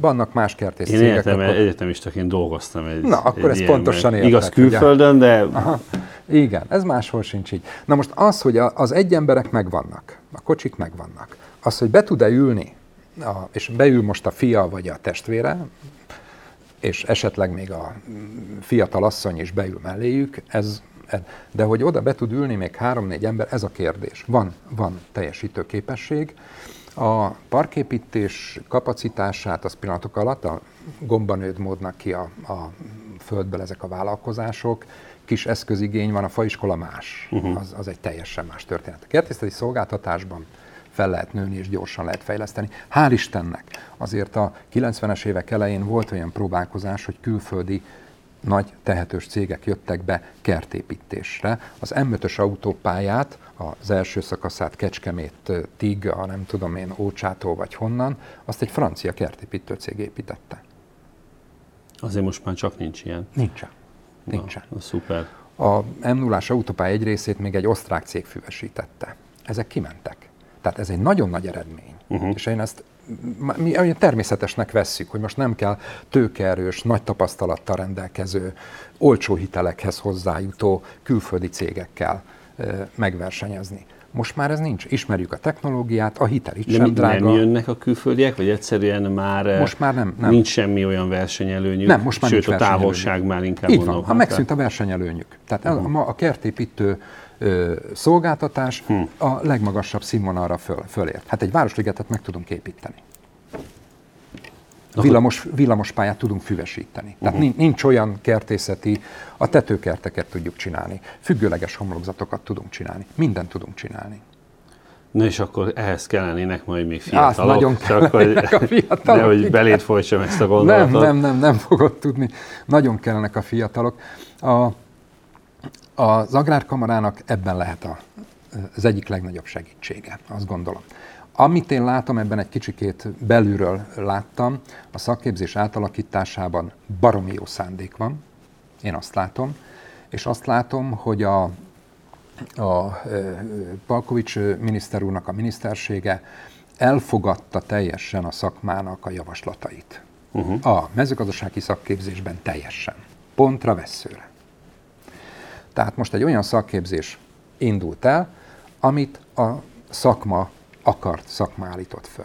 vannak más kertész Én egyetem, akkor... egyetemistaként dolgoztam egy Na, akkor egy ez pontosan érted. Igaz külföldön, de... Aha, igen, ez máshol sincs így. Na most az, hogy az egy emberek megvannak, a kocsik megvannak, az, hogy be tud-e ülni, a, és beül most a fia vagy a testvére, és esetleg még a fiatal asszony is beül melléjük, ez, de hogy oda be tud ülni még három-négy ember, ez a kérdés. Van, van teljesítő képesség, a parképítés kapacitását az pillanatok alatt a gombanőd módnak ki a, a földből ezek a vállalkozások, kis eszközigény van, a faiskola más, uh-huh. az, az egy teljesen más történet. A kertészeti szolgáltatásban fel lehet nőni és gyorsan lehet fejleszteni. Hál' Istennek azért a 90-es évek elején volt olyan próbálkozás, hogy külföldi nagy tehetős cégek jöttek be kertépítésre. Az M5-ös autópályát, az első szakaszát Kecskemét Tig, a nem tudom én, Ócsától vagy honnan, azt egy francia kertépítő cég építette. Azért most már csak nincs ilyen. Nincsen. Nincsen. Na, szuper. A m 0 autópálya egy részét még egy osztrák cég füvesítette. Ezek kimentek. Tehát ez egy nagyon nagy eredmény. Uh-huh. És én ezt mi természetesnek vesszük, hogy most nem kell tőkeerős, nagy tapasztalattal rendelkező, olcsó hitelekhez hozzájutó külföldi cégekkel megversenyezni. Most már ez nincs. Ismerjük a technológiát, a hitel itt De sem drága. nem jönnek a külföldiek, vagy egyszerűen már Most már nem, nem. nincs semmi olyan versenyelőnyük? Nem, most már Sőt, nincs a távolság már inkább Így van, ha megszűnt a versenyelőnyük. Tehát uh-huh. ma a kertépítő ö, szolgáltatás Hm. a legmagasabb színvonalra föl, fölért. Hát egy városligetet meg tudunk építeni. Villamos, villamospályát tudunk füvesíteni. Tehát uh-huh. nincs olyan kertészeti, a tetőkerteket tudjuk csinálni, függőleges homlokzatokat tudunk csinálni, mindent tudunk csinálni. Na és akkor ehhez kellenének majd még fiatalok. nagyon csak hogy, a fiatalok, nehogy beléd folytsam ezt a Nem, gondolatot. nem, nem, nem fogod tudni. Nagyon kellenek a fiatalok. A, az Agrárkamarának ebben lehet a, az egyik legnagyobb segítsége, azt gondolom. Amit én látom, ebben egy kicsikét belülről láttam, a szakképzés átalakításában baromi jó szándék van, én azt látom, és azt látom, hogy a, a Palkovics miniszter úrnak a minisztersége elfogadta teljesen a szakmának a javaslatait. Uh-huh. A mezőgazdasági szakképzésben teljesen. Pontra vesszőre. Tehát most egy olyan szakképzés indult el, amit a szakma akart, szakma állított föl.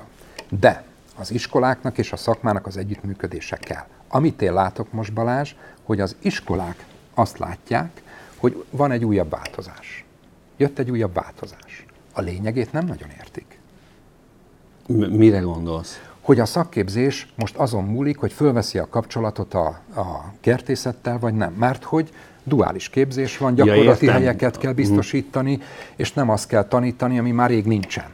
De az iskoláknak és a szakmának az együttműködése kell. Amit én látok most, Balázs, hogy az iskolák azt látják, hogy van egy újabb változás. Jött egy újabb változás. A lényegét nem nagyon értik. M- Mire gondolsz? Hogy a szakképzés most azon múlik, hogy fölveszi a kapcsolatot a, a kertészettel, vagy nem. Mert hogy duális képzés van, gyakorlati értem. helyeket kell biztosítani, és nem azt kell tanítani, ami már rég nincsen.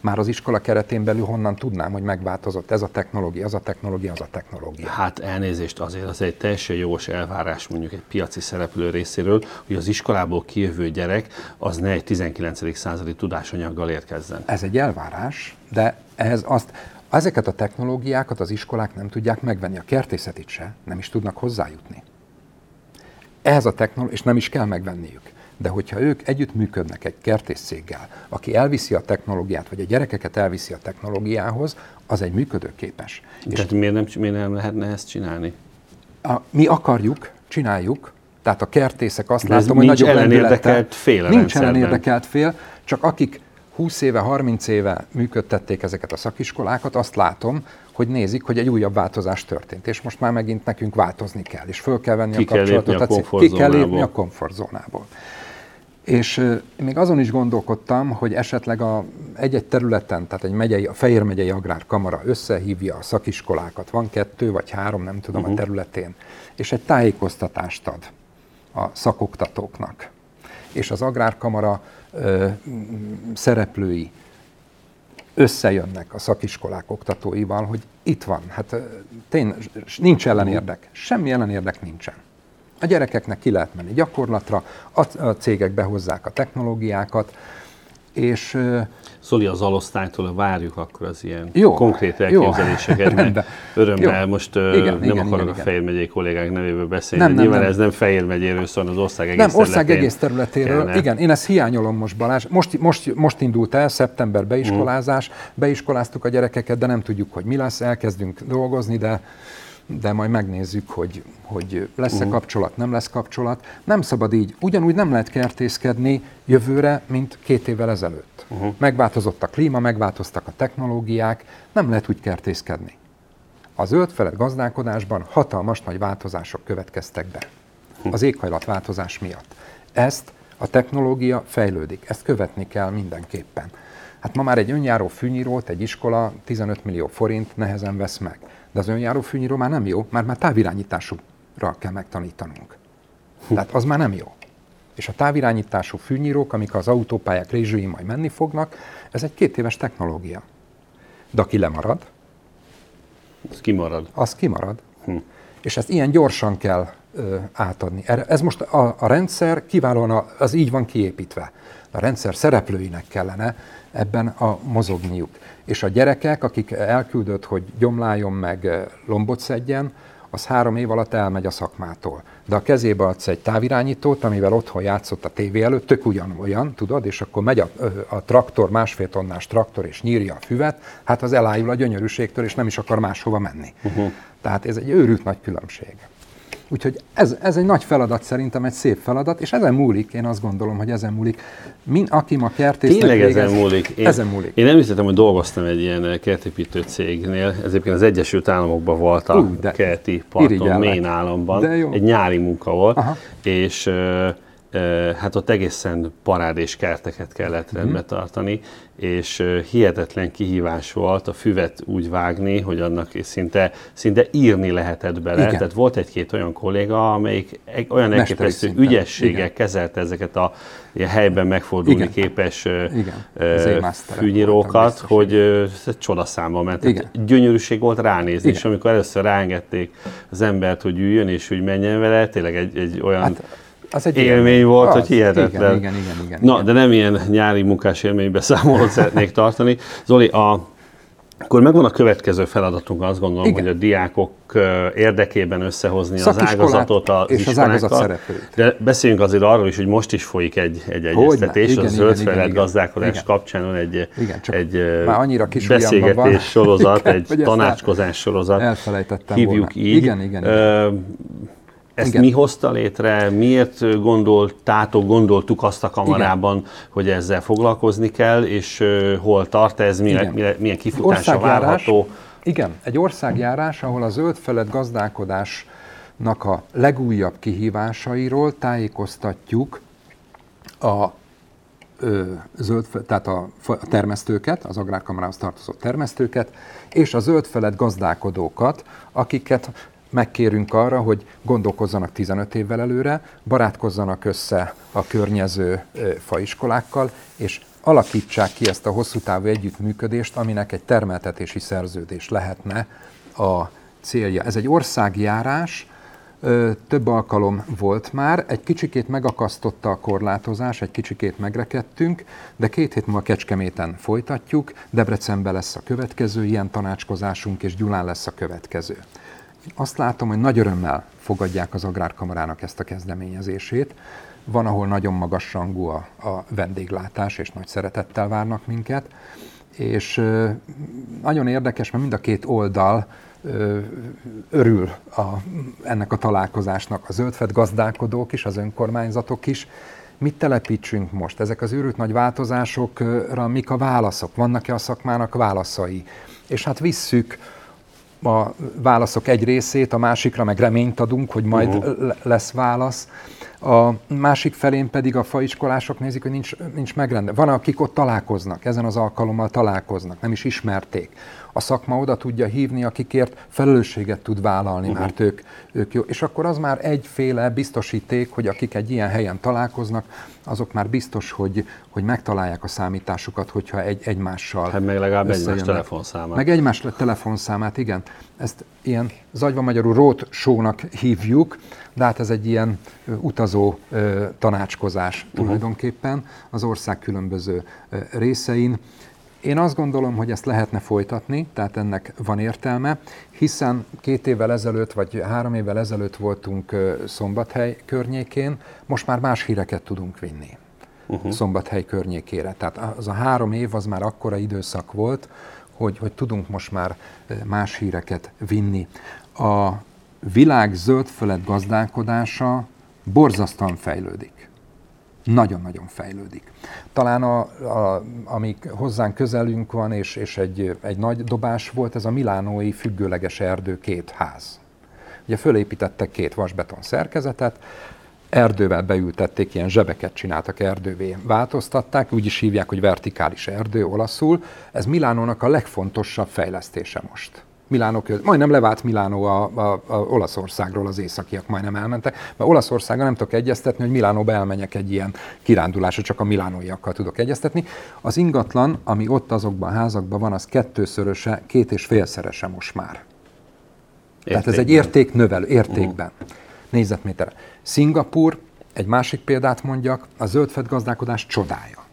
Már az iskola keretén belül honnan tudnám, hogy megváltozott ez a technológia, az a technológia, az a technológia. Hát elnézést azért, az egy teljesen jogos elvárás mondjuk egy piaci szereplő részéről, hogy az iskolából kijövő gyerek az ne egy 19. századi tudásanyaggal érkezzen. Ez egy elvárás, de ehhez azt, ezeket a technológiákat az iskolák nem tudják megvenni, a kertészetit se, nem is tudnak hozzájutni. Ehhez a technológia, és nem is kell megvenniük. De hogyha ők együtt működnek egy kertészcéggel, aki elviszi a technológiát, vagy a gyerekeket elviszi a technológiához, az egy működőképes. És Tehát miért nem, miért nem lehetne ezt csinálni? a, mi akarjuk, csináljuk, tehát a kertészek azt De látom, hogy nagyobb ellenérdekelt fél Nincs ellenérdekelt fél, csak akik 20 éve, 30 éve működtették ezeket a szakiskolákat, azt látom, hogy nézik, hogy egy újabb változás történt, és most már megint nekünk változni kell, és föl kell venni Ki a kell kapcsolatot. lépni a ki kell lépni a komfortzónából. És még azon is gondolkodtam, hogy esetleg a, egy-egy területen, tehát egy megyei, a Fejér megyei Agrárkamara összehívja a szakiskolákat, van kettő vagy három, nem tudom, uh-huh. a területén, és egy tájékoztatást ad a szakoktatóknak. És az Agrárkamara ö, szereplői összejönnek a szakiskolák oktatóival, hogy itt van, hát ö, tényleg nincs ellenérdek, semmi ellenérdek nincsen. A gyerekeknek ki lehet menni gyakorlatra, a cégek behozzák a technológiákat, és Zoli, az alosztálytól várjuk akkor az ilyen Jó, konkrét jó, elképzeléseket, rendben. örömmel Jó. most Igen, nem igen, akarok igen, a. Fejér megyei kollégák nevében beszélni. Nem, nem, Nyilván nem. ez nem Fejér megyéről szól, az ország egész nem, ország egész területéről. kellene. Igen, én ezt hiányolom most Balázs. Most, most, most indult el, szeptember beiskolázás, beiskoláztuk a gyerekeket, de nem tudjuk, hogy mi lesz, elkezdünk dolgozni, de de majd megnézzük, hogy, hogy lesz-e kapcsolat, nem lesz kapcsolat. Nem szabad így. Ugyanúgy nem lehet kertészkedni jövőre, mint két évvel ezelőtt. Uh-huh. Megváltozott a klíma, megváltoztak a technológiák, nem lehet úgy kertészkedni. A zöldfelett gazdálkodásban hatalmas nagy változások következtek be az éghajlatváltozás miatt. Ezt a technológia fejlődik, ezt követni kell mindenképpen. Hát ma már egy önjáró fűnyírót egy iskola 15 millió forint nehezen vesz meg. De az önjáró fűnyíró már nem jó, mert már távirányításúra kell megtanítanunk. Tehát az már nem jó. És a távirányítású fűnyírók, amik az autópályák rézsői majd menni fognak, ez egy két éves technológia. De aki lemarad, Ez kimarad. az kimarad. Hm. És ezt ilyen gyorsan kell ö, átadni. Ez most a, a rendszer kiválóan a, az így van kiépítve. A rendszer szereplőinek kellene ebben a mozogniuk. És a gyerekek, akik elküldött, hogy gyomláljon meg, ö, lombot szedjen, az három év alatt elmegy a szakmától. De a kezébe adsz egy távirányítót, amivel otthon játszott a tévé előtt, tök ugyanolyan, tudod, és akkor megy a, ö, a traktor, másfél tonnás traktor, és nyírja a füvet, hát az elájul a gyönyörűségtől, és nem is akar máshova menni. Uh-huh. Tehát ez egy őrült nagy különbség. Úgyhogy ez, ez egy nagy feladat szerintem, egy szép feladat, és ezen múlik, én azt gondolom, hogy ezen múlik. Min, aki ma kertésznek Tényleg végez, ezen múlik. Én, ezen múlik. Én említettem, hogy dolgoztam egy ilyen kertépítő cégnél, ez egyébként az Egyesült Államokban volt a Ú, de kerti parton. Maine államban. De jó. Egy nyári munka volt, Aha. és ö, hát ott egészen parádés kerteket kellett Mhm. rendbe tartani, és hihetetlen kihívás volt a füvet úgy vágni, hogy annak szinte, szinte írni lehetett bele. Igen. Tehát volt egy-két olyan kolléga, amelyik olyan elképesztő ügyességgel Igen. kezelte ezeket a ilyen helyben megfordulni Igen. képes Igen. fűnyírókat, hogy ez csodaszámba ment. Igen. Gyönyörűség volt ránézni, Igen. és amikor először ráengedték az embert, hogy üljön és úgy menjen vele, tényleg egy, egy olyan Hát, az egy élmény volt, Az, hogy hihetetlen. Igen, igen, igen. igen, Na, igen. de nem ilyen nyári munkás élménybeszámolót szeretnék tartani. Zoli, a, akkor megvan a következő feladatunk, azt gondolom, Igen. hogy a diákok érdekében összehozni az ágazatot az és az ágazat szereplőit. De beszéljünk azért arról is, hogy most is folyik egy, egy egyeztetés, igen, a zöldfejlett gazdálkodás Igen. kapcsán van egy, Igen, csak egy már annyira kis ujjamban van. beszélgetés sorozat, Igen, egy tanácskozás sorozat. elfelejtettem Hívjuk volna. így. Igen, igen, igen. Ö, ezt Igen. mi hozta létre? Miért gondoltátok, gondoltuk azt a kamarában, hogy ezzel foglalkozni kell, és hol tart ez, milyen, Igen. milyen, milyen kifutása várható? igen, egy országjárás, ahol a zöldfelett gazdálkodásnak a legújabb kihívásairól tájékoztatjuk a zöld, tehát a, termesztőket, az agrárkamarához tartozó termesztőket, és a zöldfelett gazdálkodókat, akiket megkérünk arra, hogy gondolkozzanak 15 évvel előre, barátkozzanak össze a környező faiskolákkal, és alakítsák ki ezt a hosszú távú együttműködést, aminek egy termeltetési szerződés lehetne a célja. Ez egy országjárás, Több alkalom volt már, egy kicsikét megakasztotta a korlátozás, egy kicsikét megrekedtünk, de két hét múlva Kecskeméten folytatjuk, Debrecenben lesz a következő ilyen tanácskozásunk, és Gyulán lesz a következő. Azt látom, hogy nagy örömmel fogadják az Agrárkamarának ezt a kezdeményezését. Van, ahol nagyon magas rangú a, a vendéglátás, és nagy szeretettel várnak minket. És nagyon érdekes, mert mind a két oldal örül a, ennek a találkozásnak, a zöldfed gazdálkodók is, az önkormányzatok is. Mit telepítsünk most? Ezek az őrült nagy változásokra mik a válaszok? Vannak-e a szakmának válaszai? És hát visszük a válaszok egy részét, a másikra meg reményt adunk, hogy majd uh-huh. lesz válasz. A másik felén pedig a faiskolások nézik, hogy nincs, nincs megrendel. Van, akik ott találkoznak, ezen az alkalommal találkoznak, nem is ismerték. A szakma oda tudja hívni, akikért felelősséget tud vállalni, uh-huh. mert ők, ők jó. És akkor az már egyféle biztosíték, hogy akik egy ilyen helyen találkoznak, azok már biztos, hogy, hogy megtalálják a számításukat, hogyha egy, egymással Hát meg legalább egymás telefonszámát. Meg egymás telefonszámát, igen. Ezt ilyen zagyva magyarul road show-nak hívjuk, de hát ez egy ilyen utazó tanácskozás uh-huh. tulajdonképpen az ország különböző részein. Én azt gondolom, hogy ezt lehetne folytatni, tehát ennek van értelme, hiszen két évvel ezelőtt, vagy három évvel ezelőtt voltunk Szombathely környékén, most már más híreket tudunk vinni uh-huh. Szombathely környékére. Tehát az a három év az már akkora időszak volt, hogy, hogy tudunk most már más híreket vinni. A világ zöldföld gazdálkodása borzasztóan fejlődik. Nagyon-nagyon fejlődik. Talán a, a, amik hozzánk közelünk van, és, és egy, egy nagy dobás volt, ez a milánói függőleges erdő két ház. Ugye fölépítettek két vasbeton szerkezetet, erdővel beültették, ilyen zsebeket csináltak erdővé, változtatták, úgy is hívják, hogy vertikális erdő olaszul. Ez Milánónak a legfontosabb fejlesztése most. Milánó köz, majdnem levált Milánó a, a, a Olaszországról, az északiak majdnem elmentek, mert Olaszországgal nem tudok egyeztetni, hogy Milánóba elmenjek egy ilyen kirándulásra, csak a milánóiakkal tudok egyeztetni. Az ingatlan, ami ott azokban a házakban van, az kettőszöröse, két és félszerese most már. Tehát ez egy értéknövelő, értékben, uh-huh. Négyzetméterre. Szingapur, egy másik példát mondjak, a zöldfed gazdálkodás csodája.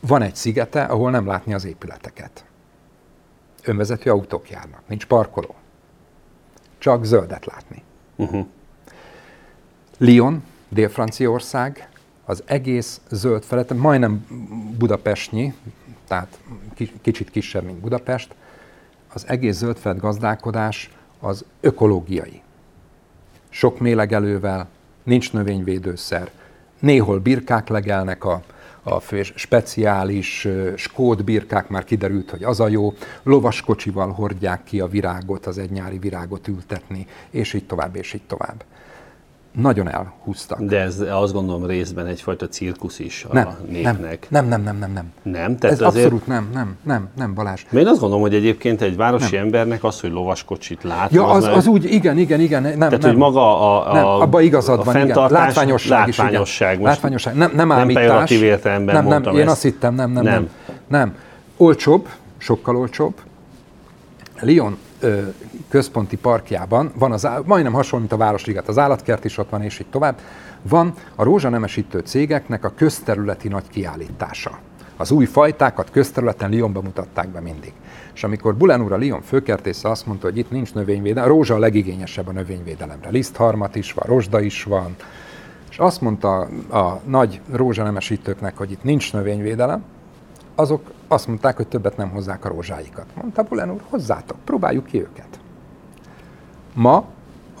Van egy szigete, ahol nem látni az épületeket. Önvezető autók járnak, nincs parkoló. Csak zöldet látni. Uh-huh. Lyon, Dél-Franciaország, az egész zöld felett, majdnem Budapestnyi, tehát kicsit kisebb, mint Budapest, az egész zöldfeld gazdálkodás az ökológiai. Sok mélegelővel, nincs növényvédőszer, néhol birkák legelnek a, a speciális skót birkák, már kiderült, hogy az a jó, lovaskocsival hordják ki a virágot, az egy nyári virágot ültetni, és így tovább, és így tovább nagyon elhúztak. De ez azt gondolom részben egyfajta cirkusz is a nem, népnek. Nem, nem, nem, nem, nem. Nem? Tehát ez azért... abszolút nem, nem, nem, nem, Balázs. Én azt gondolom, hogy egyébként egy városi nem. embernek az, hogy lovaskocsit lát. Ja, az, az úgy, igen, igen, igen. Nem, Tehát, nem. hogy maga a, a, nem, abba igazad van, igen. Látványosság, látványosság, is, igen. látványosság. Nem, nem ámítás. Nem pejoratív értelemben nem, nem, Én azt hittem, nem, nem, nem. Nem. nem. Olcsóbb, sokkal olcsóbb. Lyon központi parkjában van az, majdnem hasonló, mint a Városliget, az állatkert is ott van, és így tovább, van a rózsanemesítő cégeknek a közterületi nagy kiállítása. Az új fajtákat közterületen Lyonban mutatták be mindig. És amikor Bulán úr a Lyon főkertésze azt mondta, hogy itt nincs növényvédelem, a rózsa a legigényesebb a növényvédelemre. Lisztharmat is van, rozsda is van, és azt mondta a nagy rózsanemesítőknek, hogy itt nincs növényvédelem, azok azt mondták, hogy többet nem hozzák a rózsáikat. Mondta Bulen úr, hozzátok, próbáljuk ki őket. Ma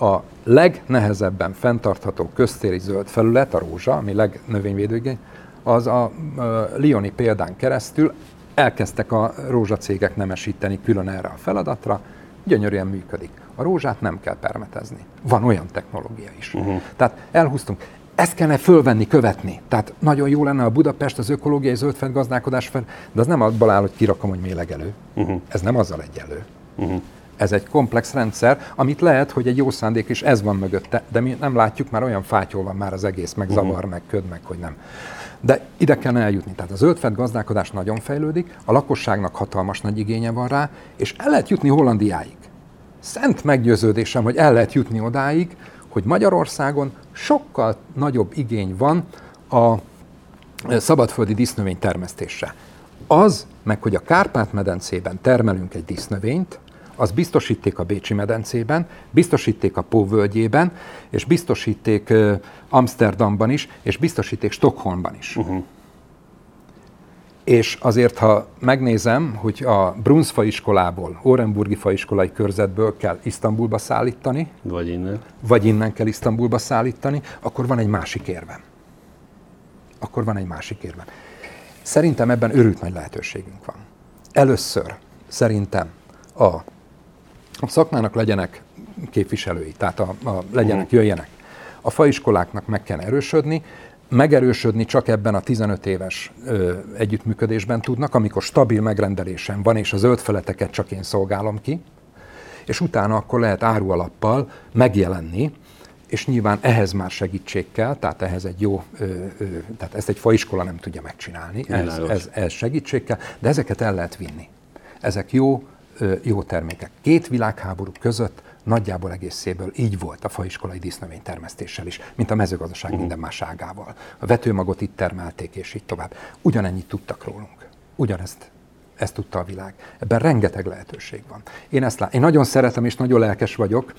a legnehezebben fenntartható köztéri zöld felület, a rózsa, ami legnövényvédőigény, az a, Lioni példán keresztül elkezdtek a rózsacégek nemesíteni külön erre a feladatra, gyönyörűen működik. A rózsát nem kell permetezni. Van olyan technológia is. Uh-huh. Tehát elhúztunk ezt kellene fölvenni, követni. Tehát nagyon jó lenne a Budapest, az ökológiai zöldfed gazdálkodás fel, de az nem abban áll, hogy kirakom, hogy mélegelő. Uh-huh. Ez nem azzal egyelő. Uh-huh. Ez egy komplex rendszer, amit lehet, hogy egy jó szándék is ez van mögötte, de mi nem látjuk, már olyan fátyol van már az egész, meg uh-huh. zavar, meg köd, meg hogy nem. De ide kell eljutni. Tehát a zöldfed gazdálkodás nagyon fejlődik, a lakosságnak hatalmas nagy igénye van rá, és el lehet jutni Hollandiáig. Szent meggyőződésem, hogy el lehet jutni odáig, hogy Magyarországon sokkal nagyobb igény van a szabadföldi disznövény termesztésre. Az, meg hogy a Kárpát-medencében termelünk egy disznövényt, az biztosíték a Bécsi medencében, biztosíték a Póvölgyében, és biztosíték Amsterdamban is, és biztosíték Stockholmban is. Uh-huh. És azért, ha megnézem, hogy a Brunsfa iskolából, Orenburgi faiskolai körzetből kell Isztambulba szállítani, vagy innen. vagy innen kell Isztambulba szállítani, akkor van egy másik érvem. Akkor van egy másik érvem. Szerintem ebben örült nagy lehetőségünk van. Először szerintem a, a szakmának legyenek képviselői, tehát a, a legyenek, jöjjenek. A faiskoláknak meg kell erősödni, megerősödni csak ebben a 15 éves ö, együttműködésben tudnak, amikor stabil megrendelésem van, és a zöld feleteket csak én szolgálom ki, és utána akkor lehet árualappal megjelenni, és nyilván ehhez már segítség kell, tehát ehhez egy jó, ö, ö, tehát ezt egy faiskola nem tudja megcsinálni, ez, ez, ez segítség kell, de ezeket el lehet vinni. Ezek jó, ö, jó termékek. Két világháború között nagyjából egészéből így volt a faiskolai disznövény termesztéssel is, mint a mezőgazdaság uh-huh. minden más ágával. A vetőmagot itt termelték, és így tovább. Ugyanennyit tudtak rólunk. Ugyanezt ezt tudta a világ. Ebben rengeteg lehetőség van. Én ezt lát, én nagyon szeretem és nagyon lelkes vagyok,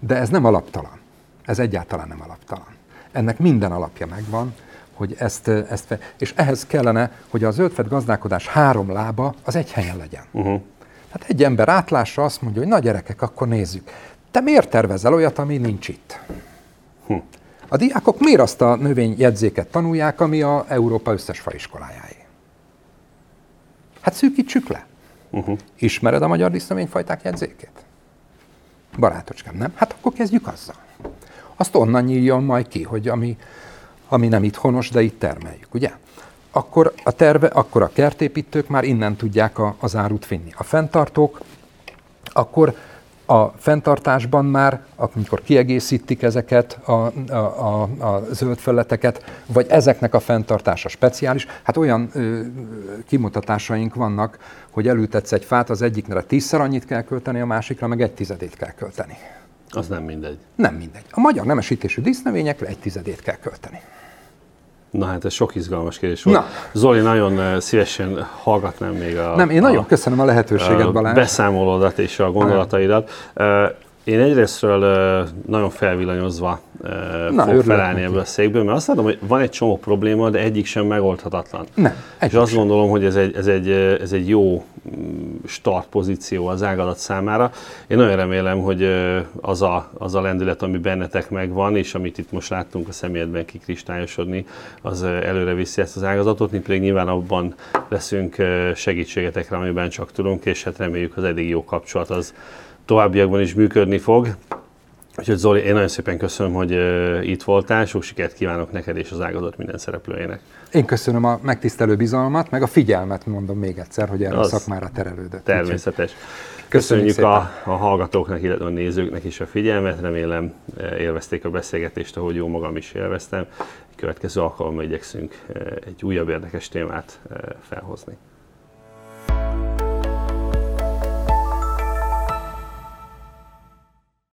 de ez nem alaptalan. Ez egyáltalán nem alaptalan. Ennek minden alapja megvan, hogy ezt, ezt és ehhez kellene, hogy a zöldfed gazdálkodás három lába az egy helyen legyen. Uh-huh. Hát egy ember átlásra azt mondja, hogy na gyerekek, akkor nézzük. Te miért tervezel olyat, ami nincs itt? Hm. A diákok miért azt a növényjegyzéket tanulják, ami a Európa összes faiskolájáé? Hát szűkítsük le. Uh-huh. Ismered a magyar disznövényfajták jegyzékét? Barátocskám, nem? Hát akkor kezdjük azzal. Azt onnan nyíljon majd ki, hogy ami, ami nem honos, de itt termeljük, ugye? Akkor a terve, akkor a kertépítők már innen tudják a, az árut vinni. A fenntartók, akkor a fenntartásban már, amikor kiegészítik ezeket a, a, a, a zöld felületeket, vagy ezeknek a fenntartása speciális, hát olyan ö, kimutatásaink vannak, hogy elültetsz egy fát, az egyikre tízszer annyit kell költeni, a másikra meg egy tizedét kell költeni. Az nem mindegy. Nem mindegy. A magyar nemesítésű disznövényekre egy tizedét kell költeni. Na hát ez sok izgalmas kérdés volt. Na. Zoli, nagyon eh, szívesen hallgatnám még a... Nem, én nagyon a, köszönöm a lehetőséget, Balázs. Beszámolódat és a gondolataidat. Uh, Én egyrésztről nagyon felvillanyozva Na, fog felállni ebből a székből, mert azt látom, hogy van egy csomó probléma, de egyik sem megoldhatatlan. Nem, És azt sem. gondolom, hogy ez egy, ez, egy, ez egy jó mm, startpozíció az ágazat számára. Én nagyon remélem, hogy az a, az a lendület, ami bennetek megvan, és amit itt most láttunk a személyedben kikristályosodni, az előre viszi ezt az ágazatot, mi pedig nyilván abban leszünk segítségetekre, amiben csak tudunk, és hát reméljük az eddig jó kapcsolat az továbbiakban is működni fog. Úgyhogy Zoli, én nagyon szépen köszönöm, hogy itt voltál, sok sikert kívánok neked és az ágazat minden szereplőjének. Én köszönöm a megtisztelő bizalmat, meg a figyelmet mondom még egyszer, hogy erre az a szakmára terelődött. Természetes. Köszönjük, köszönjük a, a hallgatóknak, illetve a nézőknek is a figyelmet, remélem élvezték a beszélgetést, ahogy jó magam is élveztem. Következő alkalommal igyekszünk egy újabb érdekes témát felhozni.